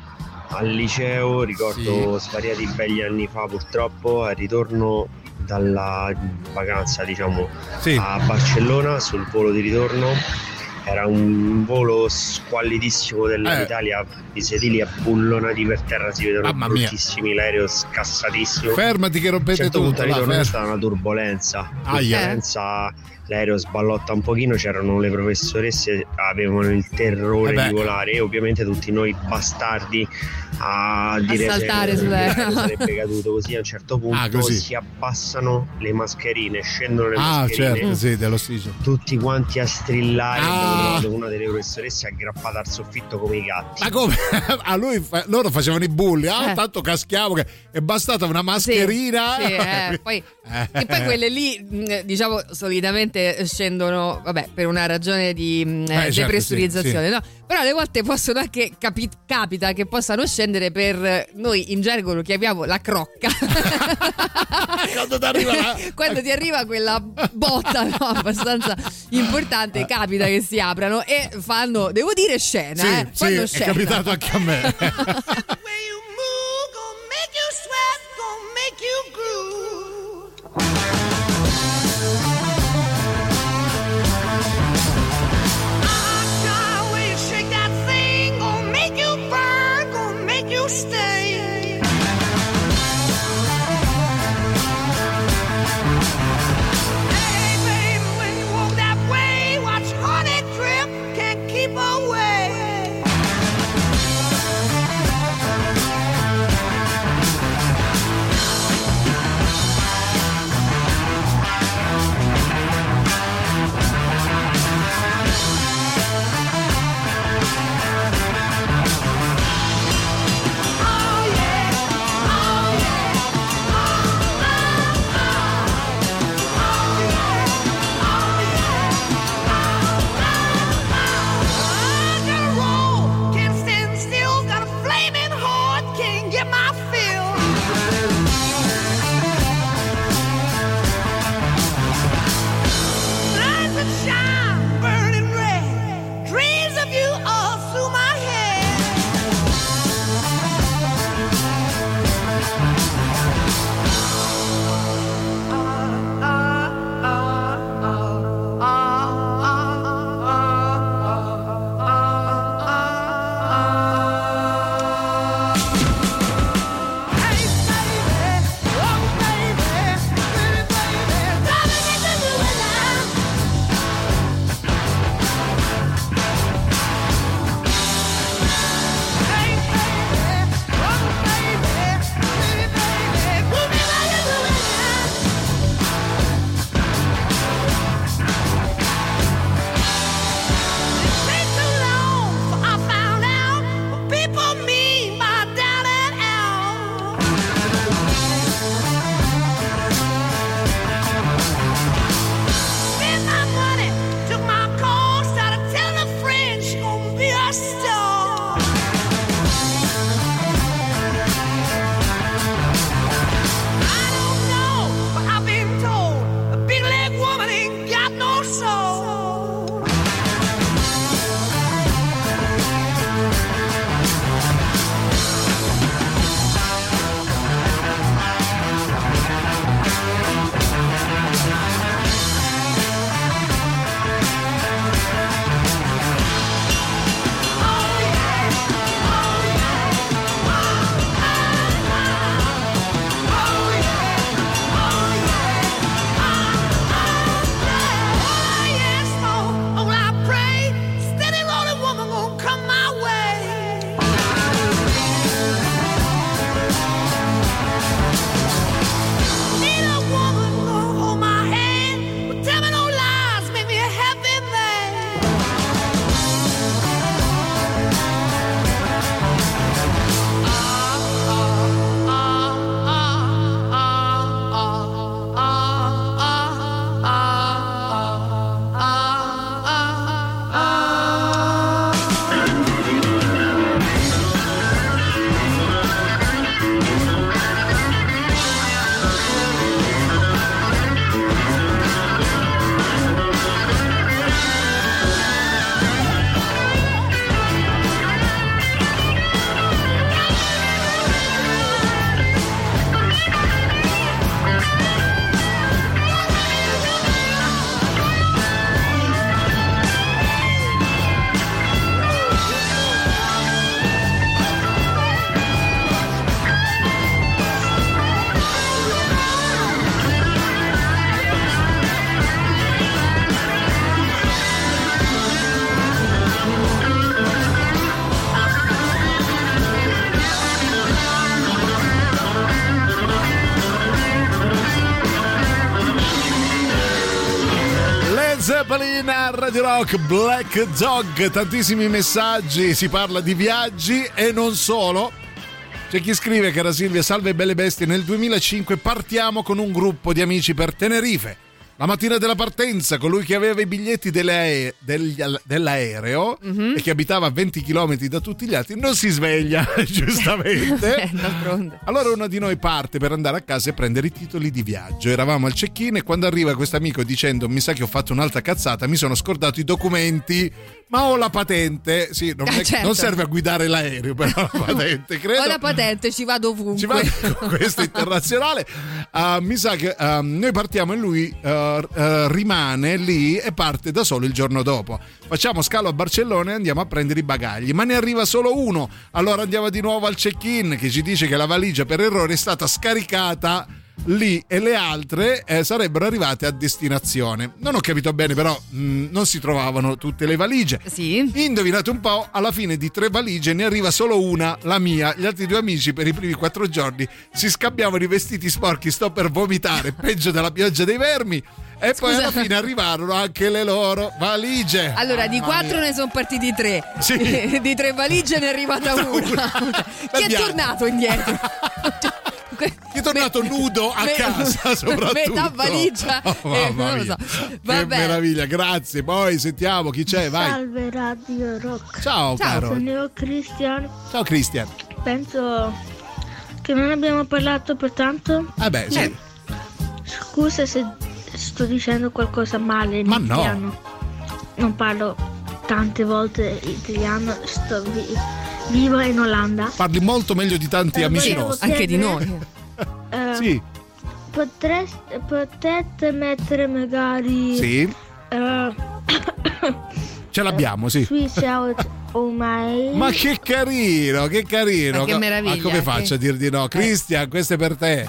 al liceo ricordo svariati begli anni fa purtroppo al ritorno dalla vacanza diciamo a Barcellona sul volo di ritorno era un volo squallidissimo dell'Italia i sedili abbullonati per terra si vedono Eh. Mamma mia. bruttissimi l'aereo scassatissimo Fermati che a un rompete certo tutto. punto là, ritorno c'è fermo. stata una turbolenza Aia. turbolenza l'aereo sballotta un pochino c'erano le professoresse avevano il terrore Eh beh. di volare e ovviamente tutti noi bastardi a dire saltare se- sull'aereo. sarebbe caduto così a un certo punto Ah, si abbassano le mascherine scendono le Ah, mascherine certo, sì, dell'ossigeno. tutti quanti a strillare Ah. una delle professoresse aggrappata al soffitto come i gatti Ma come? A lui fa- loro facevano i bulli, ah, Eh. tanto caschiamo che è bastata una mascherina. Sì, eh, poi, e poi quelle lì, mh, diciamo, solitamente scendono, vabbè, per una ragione di mh, Eh, certo, depressurizzazione, sì, sì. no? Però alle volte possono anche, capi- capita che possano scendere per, eh, noi in gergo lo chiamiamo la crocca. Quando ti arriva la- Quando ti arriva quella botta no, abbastanza importante, capita che si aprano e fanno, devo dire, scena. Sì, eh, sì, fanno è scena. capitato anche a me. stay. Radio Rock Black Dog, tantissimi messaggi, si parla di viaggi e non solo. C'è chi scrive, cara Silvia, salve belle bestie, nel 2005 partiamo con un gruppo di amici per Tenerife. La mattina della partenza, colui che aveva i biglietti delle- degli- dell'aereo Mhm. e che abitava a 20 km da tutti gli altri non si sveglia, giustamente. Eh. Allora uno di noi parte per andare a casa e prendere i titoli di viaggio. Eravamo al check-in e quando arriva questo amico dicendo mi sa che ho fatto un'altra cazzata, mi sono scordato i documenti, ma ho la patente. Sì, non, Ah, è- certo. non serve a guidare l'aereo, però la patente, credo. Ho la patente, ci vado ovunque. Ci va con questo internazionale. Ah, mi sa che ah, noi partiamo e lui ah, ah, rimane lì e parte da solo il giorno dopo. Facciamo scalo a Barcellona e andiamo a prendere i bagagli, ma ne arriva solo uno. Allora andiamo di nuovo al check-in che ci dice che la valigia per errore è stata scaricata lì e le altre eh, sarebbero arrivate a destinazione. Non ho capito bene, però mh, non si trovavano tutte le valigie. Sì. Indovinate un po', alla fine di tre valigie ne arriva solo una, la mia. Gli altri due amici per i primi quattro giorni si scambiavano i vestiti sporchi, sto per vomitare, peggio della pioggia dei vermi. E poi Scusa. alla fine arrivarono anche le loro valigie. Allora, di Mamma quattro ne sono partiti tre. Sì. di tre valigie ne è arrivata una. Chi è tornato indietro? È tornato nudo a me- casa soprattutto. metà valigia, Oh, eh, mamma non lo mia. so. Che Vabbè. meraviglia, grazie. Poi sentiamo chi c'è, vai. Salve Radio Rock. Ciao, caro. Sono io Cristian. Ciao Cristian. Penso che non abbiamo parlato per tanto. Eh beh, sì. Scusa se sto dicendo qualcosa male Ma no. italiano. Non parlo tante volte italiano, sto vi- vivo in Olanda. Parli molto meglio di tanti Eh, amici nostri. Anche di noi. Eh, Sì, potreste- potete mettere magari sì. eh, Ce l'abbiamo, sì. Sweet Out Oh My Ma che carino, che carino. Ma che meraviglia, Ma come che- faccio a dir di no? Cristian, questo è per te.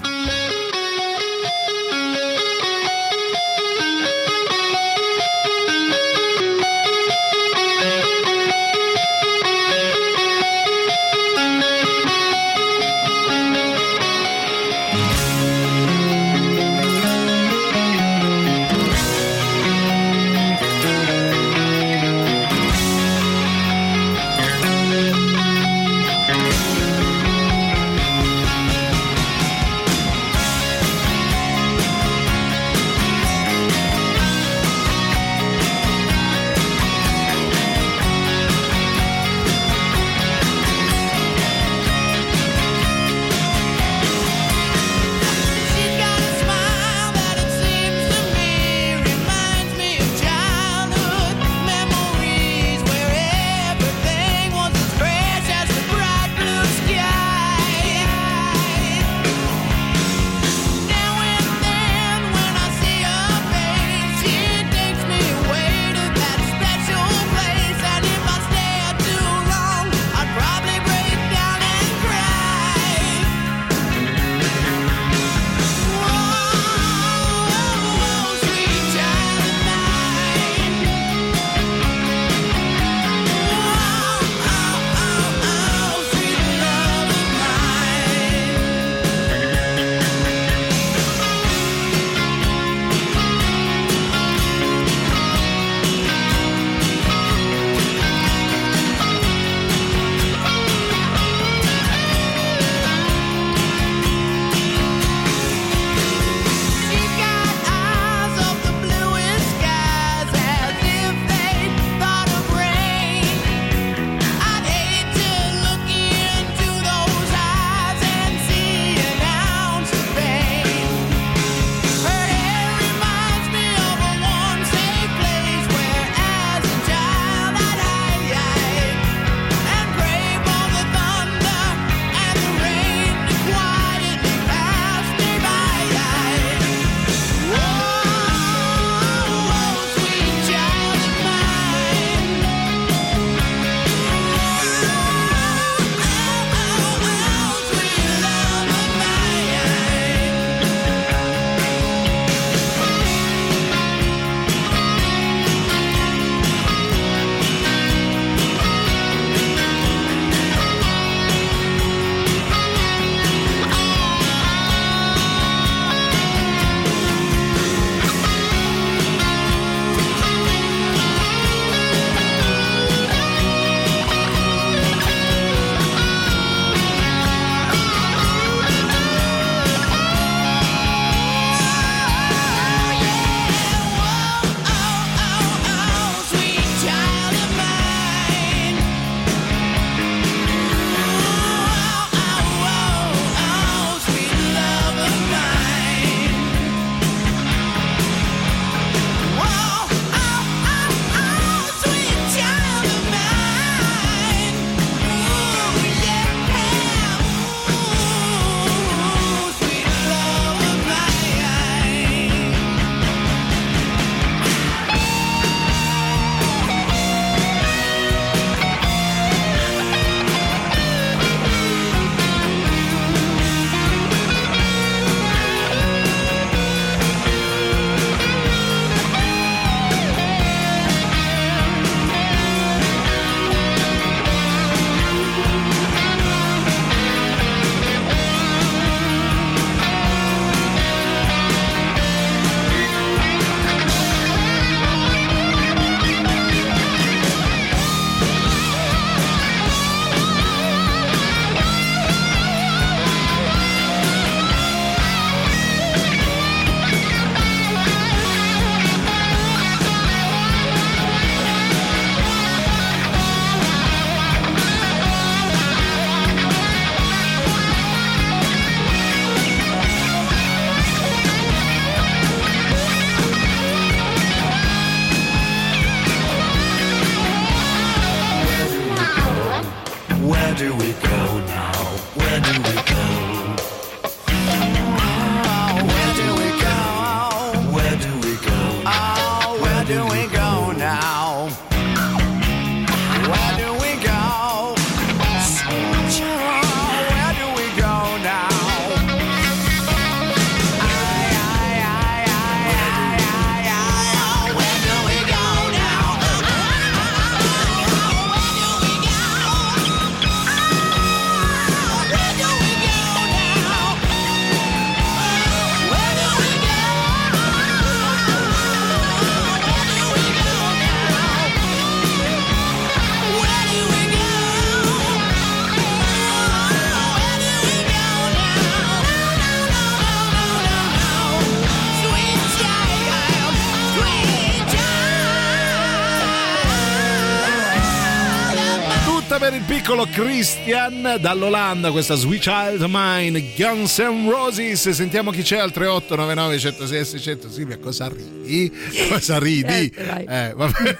Christian dall'Olanda, questa Sweet Child Mine, Guns N' Roses. Sentiamo chi c'è al 3899 106 600. Silvia, cosa ridi? Cosa ridi? Eh, vai. Eh, vabbè.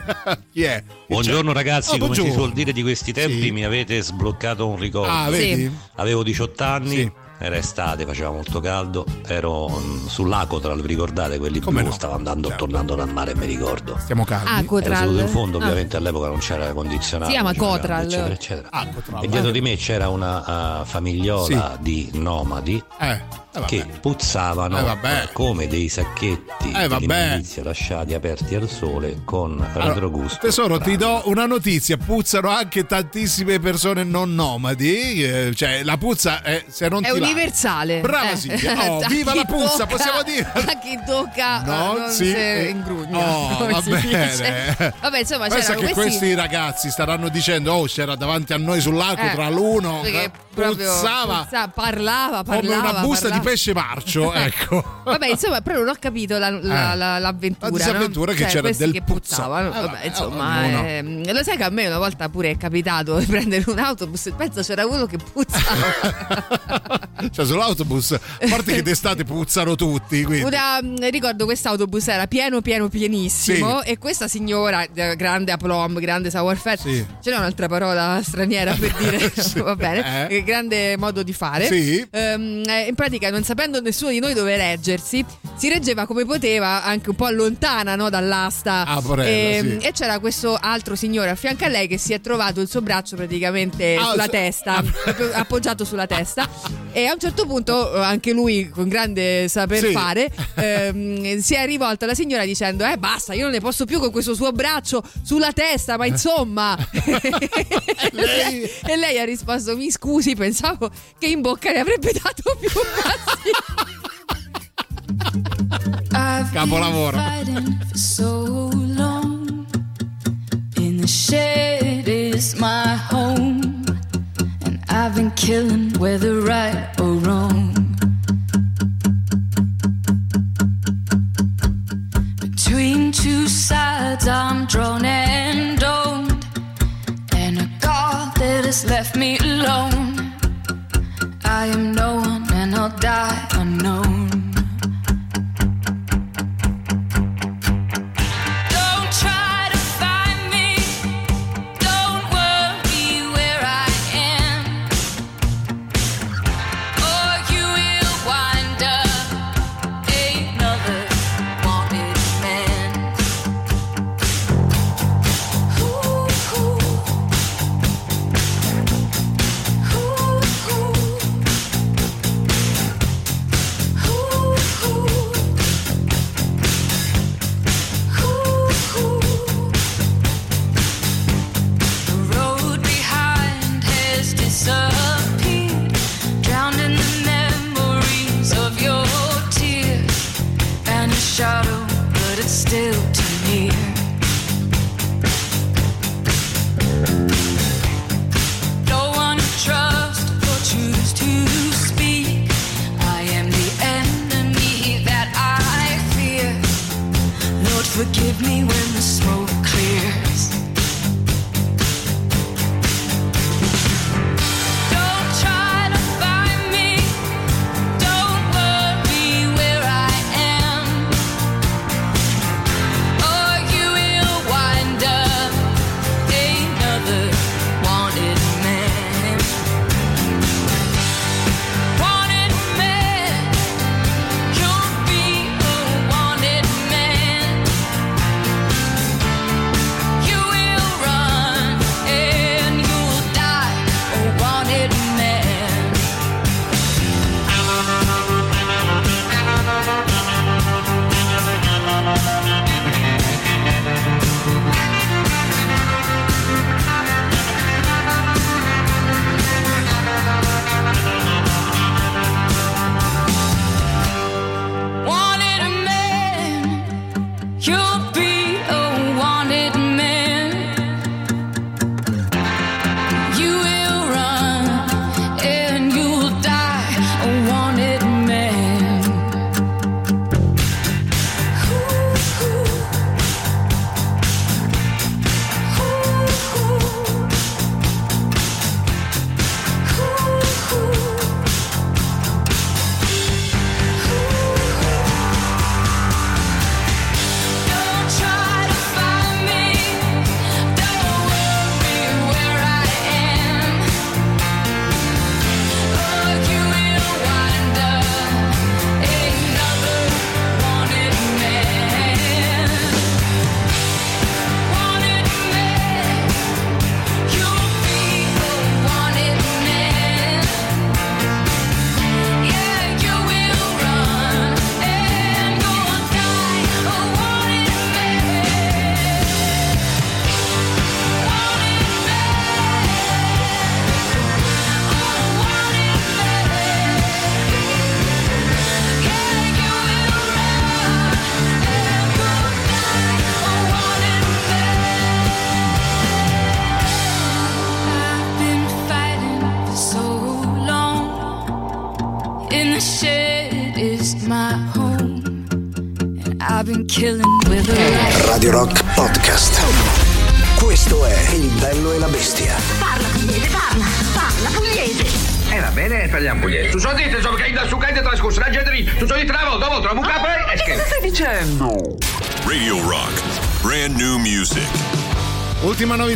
chi è? Buongiorno ragazzi, Oh, come si buongiorno. suol dire di questi tempi mi avete sbloccato un ricordo. Ah, vedi? Sì. Avevo 18 anni, era estate, faceva molto caldo, ero mm, sull'Acotral, vi ricordate quelli Come blu, no? stavo andando tornando dal mare, mi ricordo. Stiamo calmi. Ah, Ero seduto in fondo, Ah. ovviamente all'epoca non c'era aria condizionata. Si chiama Cotral. caldo, eccetera, eccetera. Ah, Cotral. E dietro di me c'era una uh, famigliola di nomadi Eh, vabbè. che puzzavano Eh, eh, come dei sacchetti Eh, alimentizia lasciati aperti al sole con Allora, retrogusto. tesoro, ti do una notizia: puzzano anche tantissime persone non nomadi. eh, cioè, la puzza è, se non È ti va- universale. Brava Eh. Silvia. Oh, viva la puzza, tocca- possiamo dire. A chi tocca eh, non sì, si eh, ingrugna. oh, va si bene. Vabbè, insomma, Pensa che questi, questi ragazzi staranno dicendo: Oh, c'era davanti a noi Eh, tra l'uno. che eh, proprio puzzava puzza- parlava, come parlava. una busta parlava. di pesce marcio. ecco. Vabbè, insomma, però non ho capito la, la- Eh. la- l'avventura. La disavventura no? che Cioè, c'era del che puzza. puzzavano. Eh, Vabbè, insomma, no, no. ehm, lo sai che a me una volta pure è capitato di prendere un autobus e penso c'era uno che puzzava. Cioè, sull'autobus, a parte che d'estate puzzano tutti. Quindi. Una- mm, ricordo quest'autobus era pieno, pieno, pienissimo. E questa signora, eh, grande aplomb, grande savoir-faire, Sì. ce n'è un'altra parola straniera per dire, va bene, Eh. Grande modo di fare. Sì. Ehm, eh, in pratica, non sapendo nessuno di noi dove reggersi, si reggeva come poteva, anche un po' lontana no, dall'asta. Ah, porella, Ehm, sì. E c'era questo altro signore a fianco a lei che si è trovato il suo braccio praticamente Ah, sulla so- testa, proprio appoggiato sulla testa. E a un certo punto, eh, anche lui con grande saper Sì. fare, ehm, si è rivolto alla signora dicendo: Eh, basta, io non ne posso più con questo suo braccio sulla testa, ma insomma. e lei ha risposto: Mi scusi, pensavo che in bocca ne avrebbe dato più. I've Capolavoro. so long. In the shed is my home, and I've been killing whether right or wrong. Between two sides, I'm drawn and domed, and a God that has left me alone. I am no one, and I'll die unknown.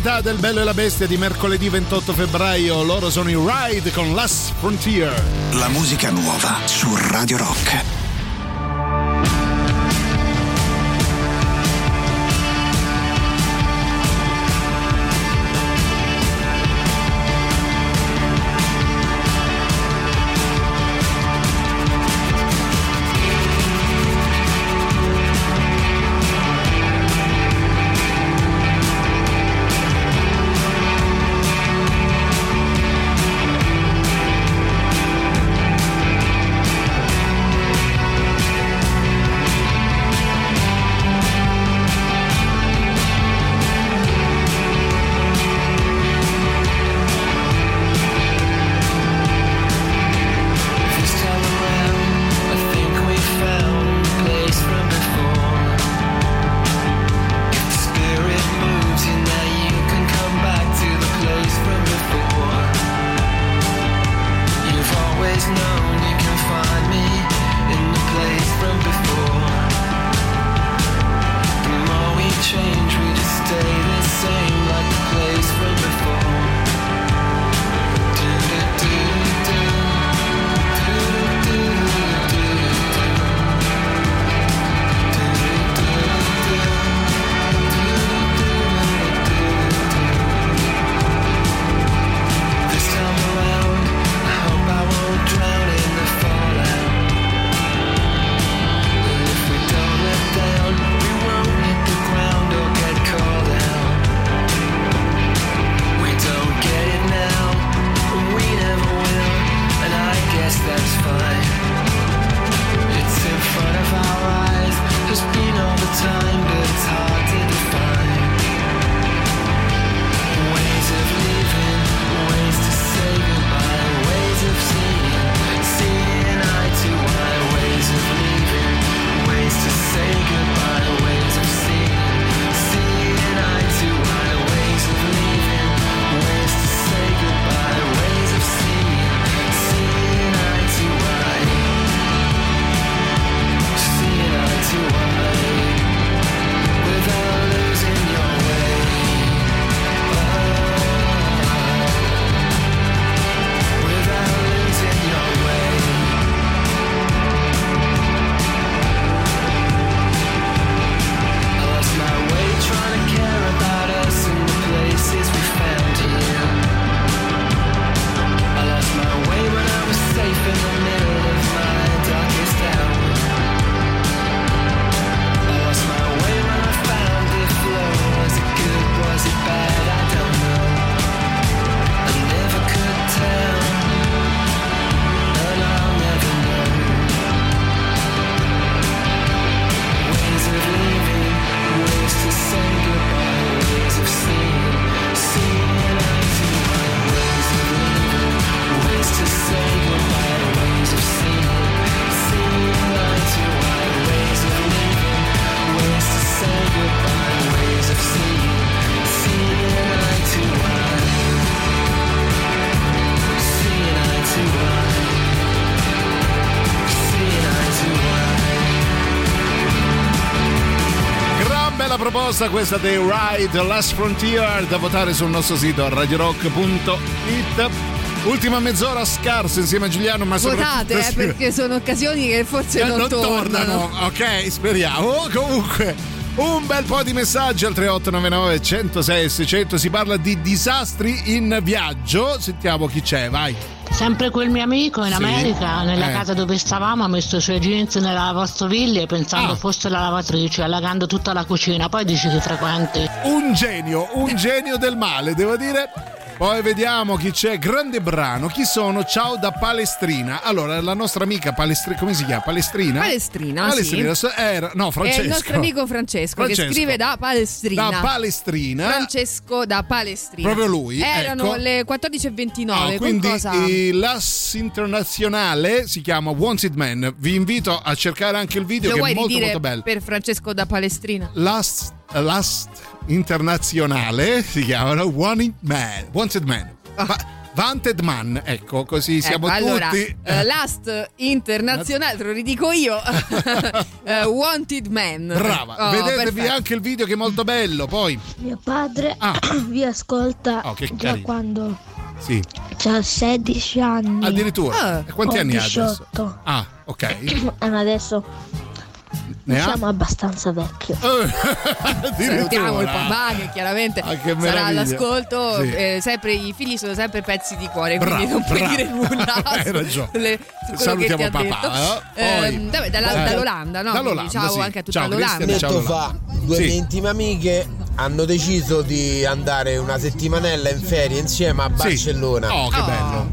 novità del Bello e la Bestia di mercoledì 28 febbraio. Loro sono i Ride con Last Frontier. La musica nuova su Radio Rock. Costa, questa dei Ride, The Last Frontier, da votare sul nostro sito radiorock.it. Ultima mezz'ora scarsa insieme a Giuliano, ma Votate, soprattutto... eh, perché sono occasioni che forse eh, non, non tornano. tornano. Ok, speriamo. Oh, comunque... Un bel po' di messaggi al 3899 106 600 si parla di disastri in viaggio. Sentiamo chi c'è, vai. Sempre quel mio amico in sì. America, nella eh. casa dove stavamo, ha messo i suoi jeans nella lavastoviglie pensando ah. fosse la lavatrice, allagando tutta la cucina. Poi dici che frequenti. Un genio, un genio del male, devo dire. Poi vediamo chi c'è. Grande brano. Chi sono? Ciao da Palestrina. Allora, la nostra amica Palestrina. Come si chiama? Palestrina? Palestrina, Palestrina. sì. Era, no, È Francesco. il nostro amico Francesco, Francesco. che scrive da Palestrina. Da Palestrina. Francesco da Palestrina. Proprio lui, Erano ecco. le 14.29. Ah, quindi eh, l'Ass internazionale si chiama Wanted Man. Vi invito a cercare anche il video Lo che è molto molto bello. per Francesco da Palestrina? Last, Last internazionale si chiamano Wanted Man. Wanted Man. Va- Wanted Man, ecco, così siamo Ah. Ecco, allora, tutti. eh, Last internazionale, te lo ridico io. Eh, wanted Man. Brava, Oh, vedetevi perfetto. anche il video che è molto bello. Poi, Mio padre Ah. vi ascolta Oh, che già carino. quando sì, ha 16 anni. addirittura. E quanti Ho anni ha adesso? 18. Ah, ok. Eh, ma adesso Siamo abbastanza vecchio. Salutiamo il papà che chiaramente Ah, che sarà all'ascolto. Sì. eh, sempre, I figli sono sempre pezzi di cuore, Bravo, quindi non puoi bravo. dire nulla. Hai ragione. quello Salutiamo papà, eh. Poi- Ehm, vabbè, dalla- Eh. dall'Olanda, no? Dall'Olanda, ciao sì. anche a tutta Ciao, l'Olanda. Ciao, Detto fa, due Sì. mie intime amiche hanno deciso di andare una settimanella in ferie insieme a Sì. Barcellona. Oh, che bello.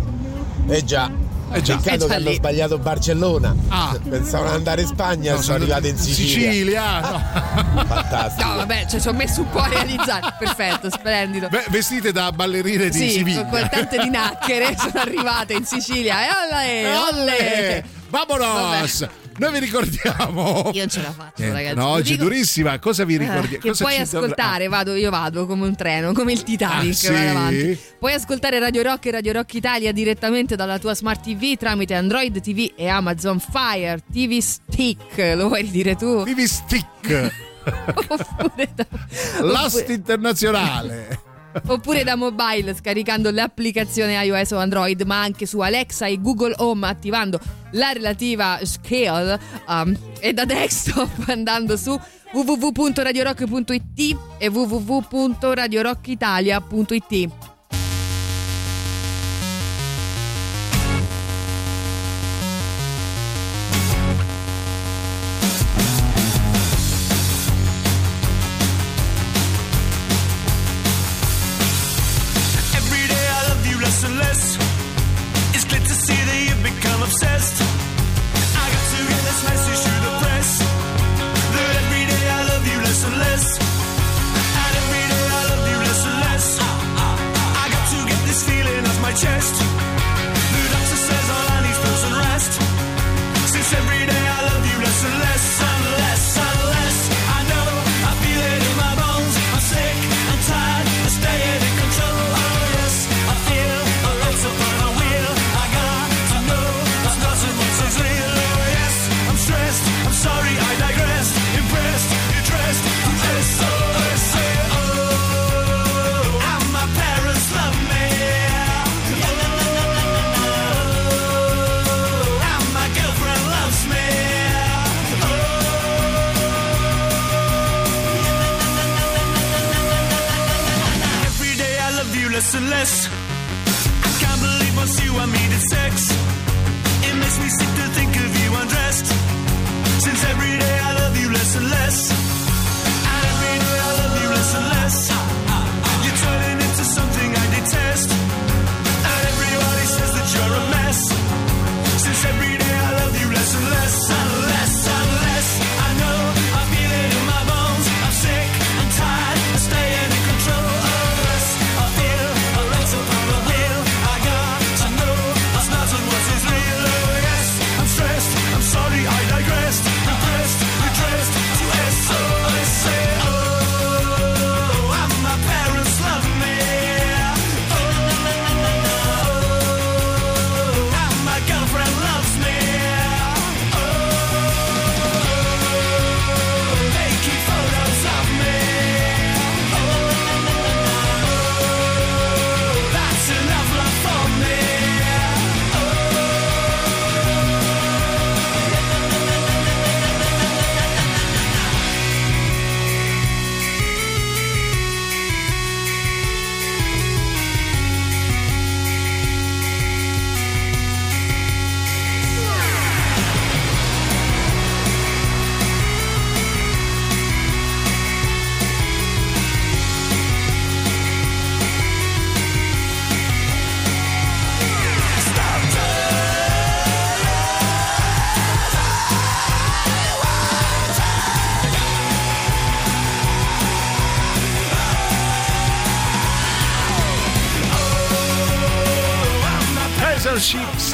Eh già. Eh già. Peccato Eh già che hanno lì. sbagliato Barcellona. Ah. Pensavano di andare in Spagna No, sono arrivati in Sicilia. Sicilia, no. Fantastico. No, vabbè, cioè, ci ho messo un po' a realizzare. Perfetto, splendido. Beh, vestite da ballerine di sì, Siviglia. con tante di nacchere sono arrivate in Sicilia. E olle, olle. Eh, Vamonos! Noi vi ricordiamo. Io non ce la faccio, Niente, ragazzi. no, oggi è dico- durissima. Cosa vi ricordi? Eh, che cosa puoi ci dovrà- ascoltare, vado, io vado come un treno, come il Titanic, Ah, sì? avanti. Puoi ascoltare Radio Rock e Radio Rock Italia direttamente dalla tua Smart TV tramite Android TV e Amazon Fire TV Stick. Lo vuoi dire tu? TV Stick. Last internazionale. Oppure da mobile scaricando le applicazioni iOS o Android, ma anche su Alexa e Google Home attivando la relativa scale um, e da desktop andando su www.radiorock.it e www.radiorockitalia.it.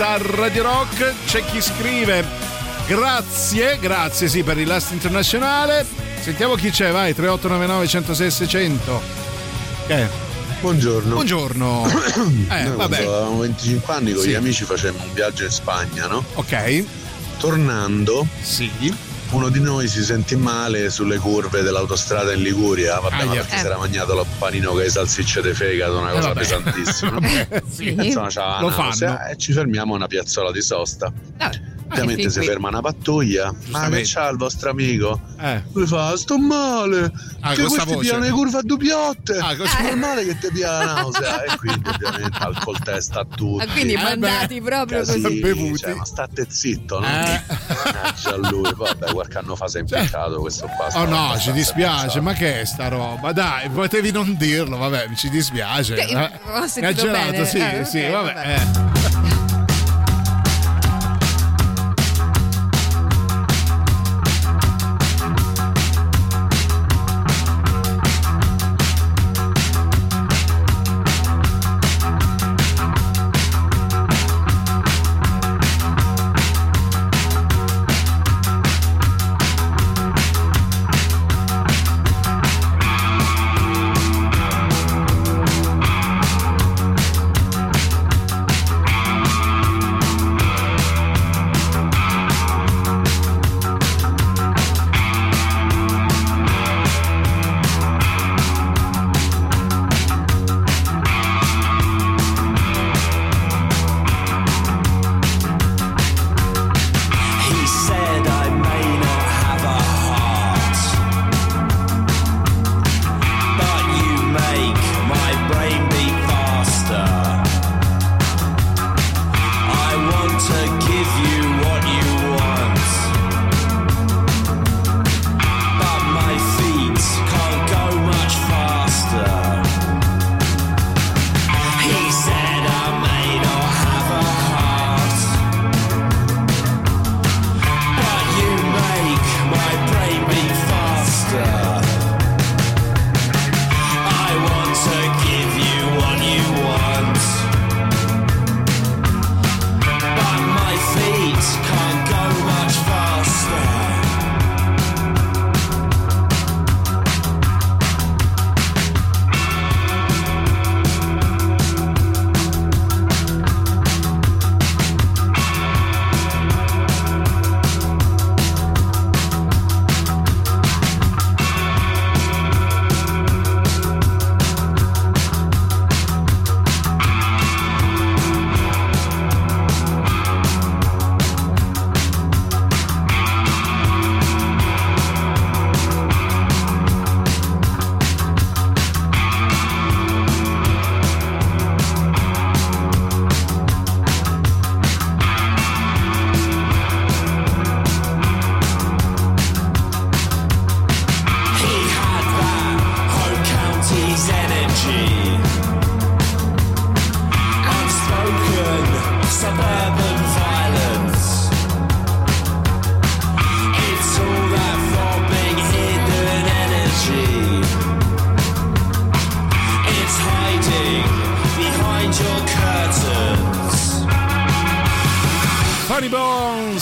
a Radio Rock. C'è chi scrive grazie, grazie sì per il Last Internazionale. Sentiamo chi c'è, vai 3899 106 600. Che? Buongiorno. Buongiorno. Eh, Noi vabbè. avevamo 25 anni con Sì. gli amici facemmo un viaggio in Spagna, no? Ok. Tornando, sì. Uno di noi si sentì male sulle curve dell'autostrada in Liguria, vabbè, ma perché Eh. si era mangiato il panino con le salsicce de fegato, una cosa vabbè. pesantissima. sì. Insomma, c'ha Lo la nausea, fanno. e ci fermiamo a una piazzola di sosta. Ovviamente fin si qui. ferma una pattuglia. Ma che c'ha il vostro amico? Eh. Lui fa, sto male. Ah, che questi voce. piano le curve a dubbiotte. Ah. È normale che ti pia la nausea. e quindi ovviamente alcol testa a tutti. Ah, quindi mandati proprio Casini, così. bevuti. Cioè, ma state zitto, no? Mannaggia a lui, vabbè, qualche anno fa si è impiccato questo qua. Oh no, ci dispiace, pensato. ma che è sta roba? Dai, potevi non dirlo, vabbè, ci dispiace. Che- eh. ho sentito gelato, bene, sì, eh, sì, ok, vabbè. vabbè. eh.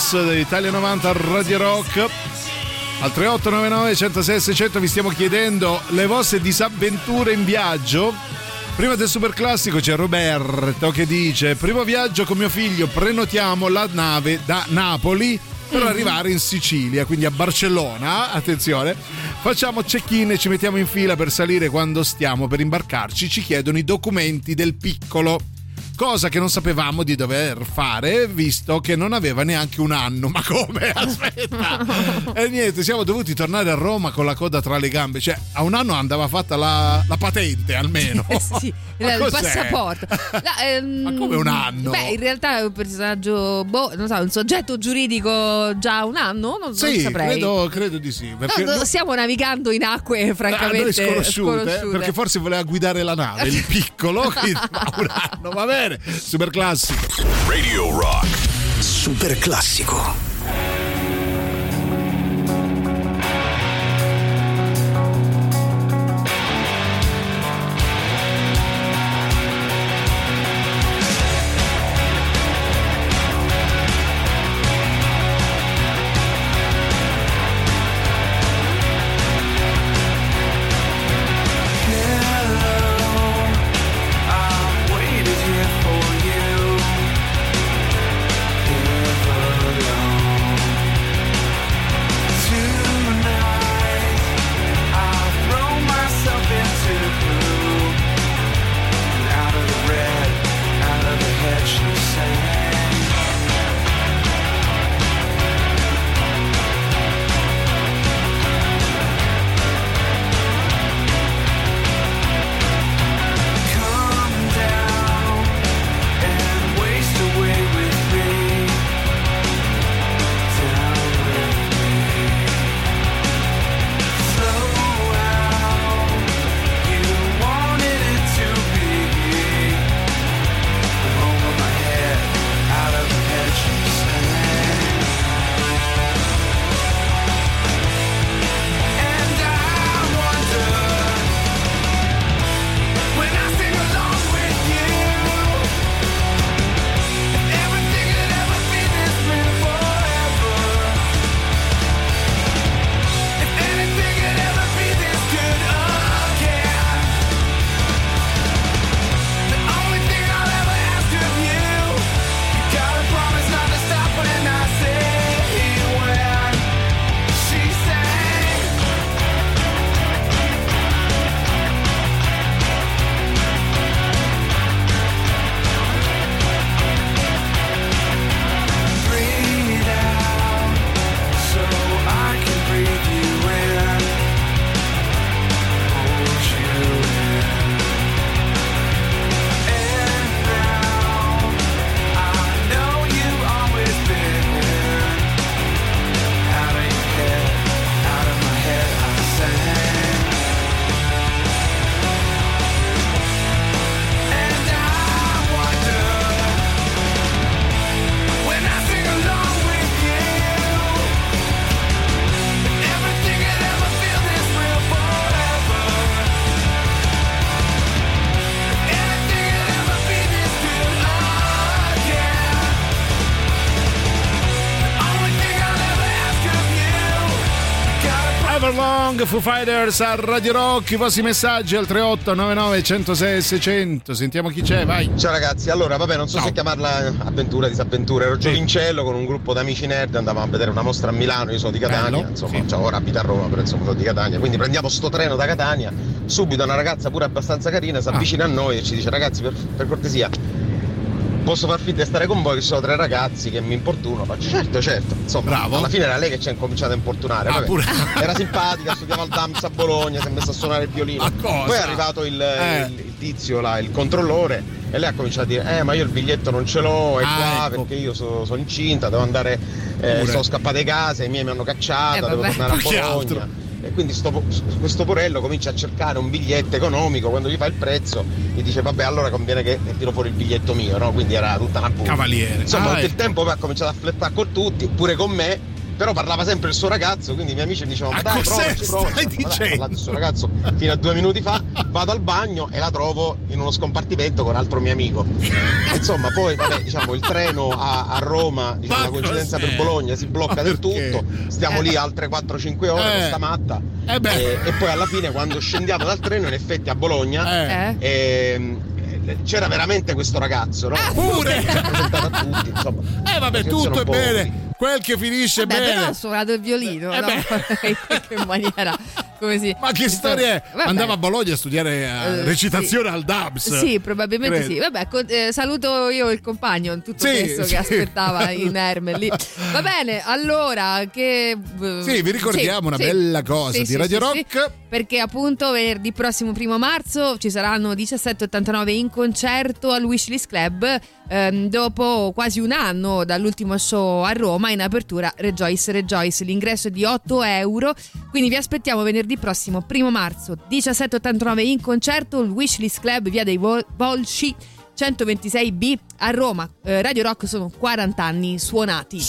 Bones Italia 90 Radio Rock. Al 3899 106 600 vi stiamo chiedendo le vostre disavventure in viaggio. Prima del super classico c'è Roberto che dice primo viaggio con mio figlio prenotiamo la nave da Napoli per arrivare in Sicilia quindi a Barcellona attenzione. Facciamo check-in e ci mettiamo in fila per salire quando stiamo per imbarcarci. Ci chiedono i documenti del piccolo cosa che non sapevamo di dover fare visto che non aveva neanche un anno. Ma come? Aspetta! e niente, siamo dovuti tornare a Roma con la coda tra le gambe. Cioè, a un anno andava fatta la, la patente almeno. sì, il cos'è? passaporto. La, ehm, Ma come un anno? Beh, in realtà è un personaggio, boh, non so, un soggetto giuridico già un anno? Non, non Sì, saprei. credo, credo di sì. Perché No, no, stiamo navigando in acque Ah, francamente sconosciute, sconosciute. perché forse voleva guidare la nave, il piccolo, quindi ma un anno, va bene, super classico. Radio Rock. Super classico. Foo Fighters a Radio Rock, i vostri messaggi al 3899 106 600. Sentiamo chi c'è, vai. Ciao ragazzi, allora vabbè non so se chiamarla avventura, disavventura, ero giovincello con un gruppo di amici nerd, andavamo a vedere una mostra a Milano, io sono di Catania, Bello, insomma, cioè, ora abito a Roma, però insomma sono di Catania, quindi prendiamo sto treno da Catania, subito una ragazza pure abbastanza carina si avvicina a noi e ci dice ragazzi per, per cortesia posso far finta di stare con voi che ci sono tre ragazzi che mi importunano faccio certo certo insomma Bravo. alla fine era lei che ci ha incominciato a importunare Ah, vabbè. pure. era simpatica studiava al DAMS a Bologna si è messa a suonare il violino poi è arrivato il, Eh. il- il tizio là, il controllore e lei ha cominciato a dire eh ma io il biglietto non ce l'ho è Ah, qua ecco. perché io so- sono incinta devo andare eh, sono scappata di casa i miei mi hanno cacciata Eh, devo vabbè. tornare a? Bologna e quindi sto- questo porello comincia a cercare un biglietto economico, quando gli fa il prezzo gli dice vabbè allora conviene che tiro fuori il biglietto mio, no? Quindi era tutta una bulla. Cavaliere. Insomma, Ah, tutto il ecco. tempo ha cominciato a flettare con tutti, pure con me, però parlava sempre il suo ragazzo, quindi i miei amici mi dicevano ma dai provaci, provaci. Ma dai, parlato il suo ragazzo fino a due minuti fa, vado al bagno e la trovo in uno scompartimento con un altro mio amico. Insomma, poi vabbè, diciamo il treno a, a Roma, diciamo la coincidenza per Bologna si blocca del tutto, stiamo lì altre 4-5 ore Eh. sta matta. Eh. E, e poi alla fine quando scendiamo dal treno in effetti a Bologna Eh. ehm, eh, c'era veramente questo ragazzo, no? Pure! Ci ha presentato a tutti, insomma. Eh vabbè, tutto è bene. Quel che finisce Vabbè, bene. però ha suonato il violino, Eh no? in qualche maniera. Come si... Ma che storia è? Vabbè. Andava a Bologna a studiare Eh, recitazione sì. al DABS. Sì, probabilmente Credo. sì. Vabbè, co- eh, saluto io il compagno in tutto Sì, questo sì. che aspettava in Hermel lì. Va bene, allora che eh, Sì, vi ricordiamo una bella cosa di Radio Rock. perché appunto venerdì prossimo primo marzo ci saranno 1789 in concerto al Wishlist Club ehm, dopo quasi un anno dall'ultimo show a Roma in apertura Rejoice Rejoice. L'ingresso è di 8 euro, quindi vi aspettiamo venerdì prossimo primo marzo 1789 in concerto al Wishlist Club via dei Vol- Volsci 126B a Roma. Eh, Radio Rock sono 40 anni suonati.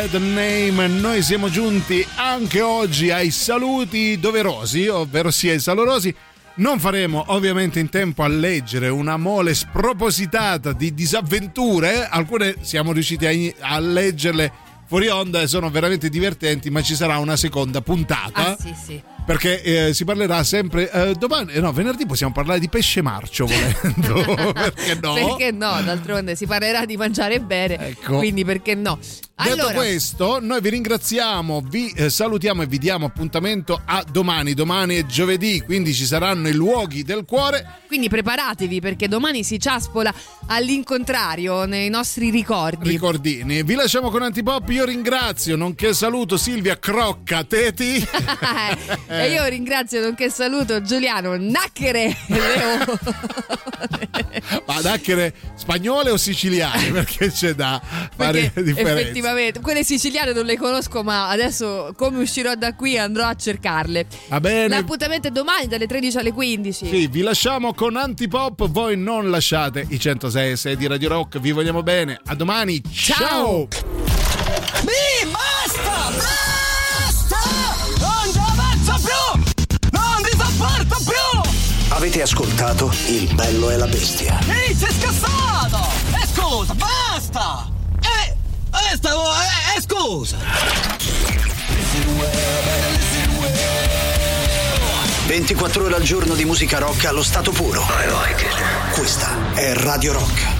Bad Name. Noi siamo giunti anche oggi ai saluti doverosi, ovvero sia i salorosi. Non faremo ovviamente in tempo a leggere una mole spropositata di disavventure, alcune siamo riusciti a, a leggerle fuori onda e sono veramente divertenti, ma ci sarà una seconda puntata. Ah, sì, sì. Perché eh, si parlerà sempre eh, domani, eh, no, venerdì possiamo parlare di pesce marcio volendo. perché no? Perché no? D'altronde si parlerà di mangiare bene, Ecco. quindi perché no? Detto Allora, questo, noi vi ringraziamo, vi eh, salutiamo e vi diamo appuntamento a domani. Domani è giovedì, quindi ci saranno i luoghi del cuore. quindi preparatevi perché domani si ciaspola all'incontrario nei nostri ricordi. Ricordini, vi lasciamo con Antipop. Io ringrazio, nonché saluto Silvia Crocca Teti. e io ringrazio nonché saluto Giuliano Nacchere. Ma dacchere spagnole o siciliane? Perché c'è da fare Perché differenza. effettivamente quelle siciliane non le conosco, ma adesso come uscirò da qui andrò a cercarle. Va bene. L'appuntamento è domani dalle 13 alle 15. Sì, vi lasciamo con Antipop, voi non lasciate i 106 e 6 di Radio Rock, vi vogliamo bene. A domani, ciao. Mi Avete ascoltato Il bello e la bestia. Ehi, sei scassato! E scusa, basta! Eh, eh, stavo, eh, eh, scusa! 24 ore al giorno di musica rock allo stato puro. Questa è Radio Rock.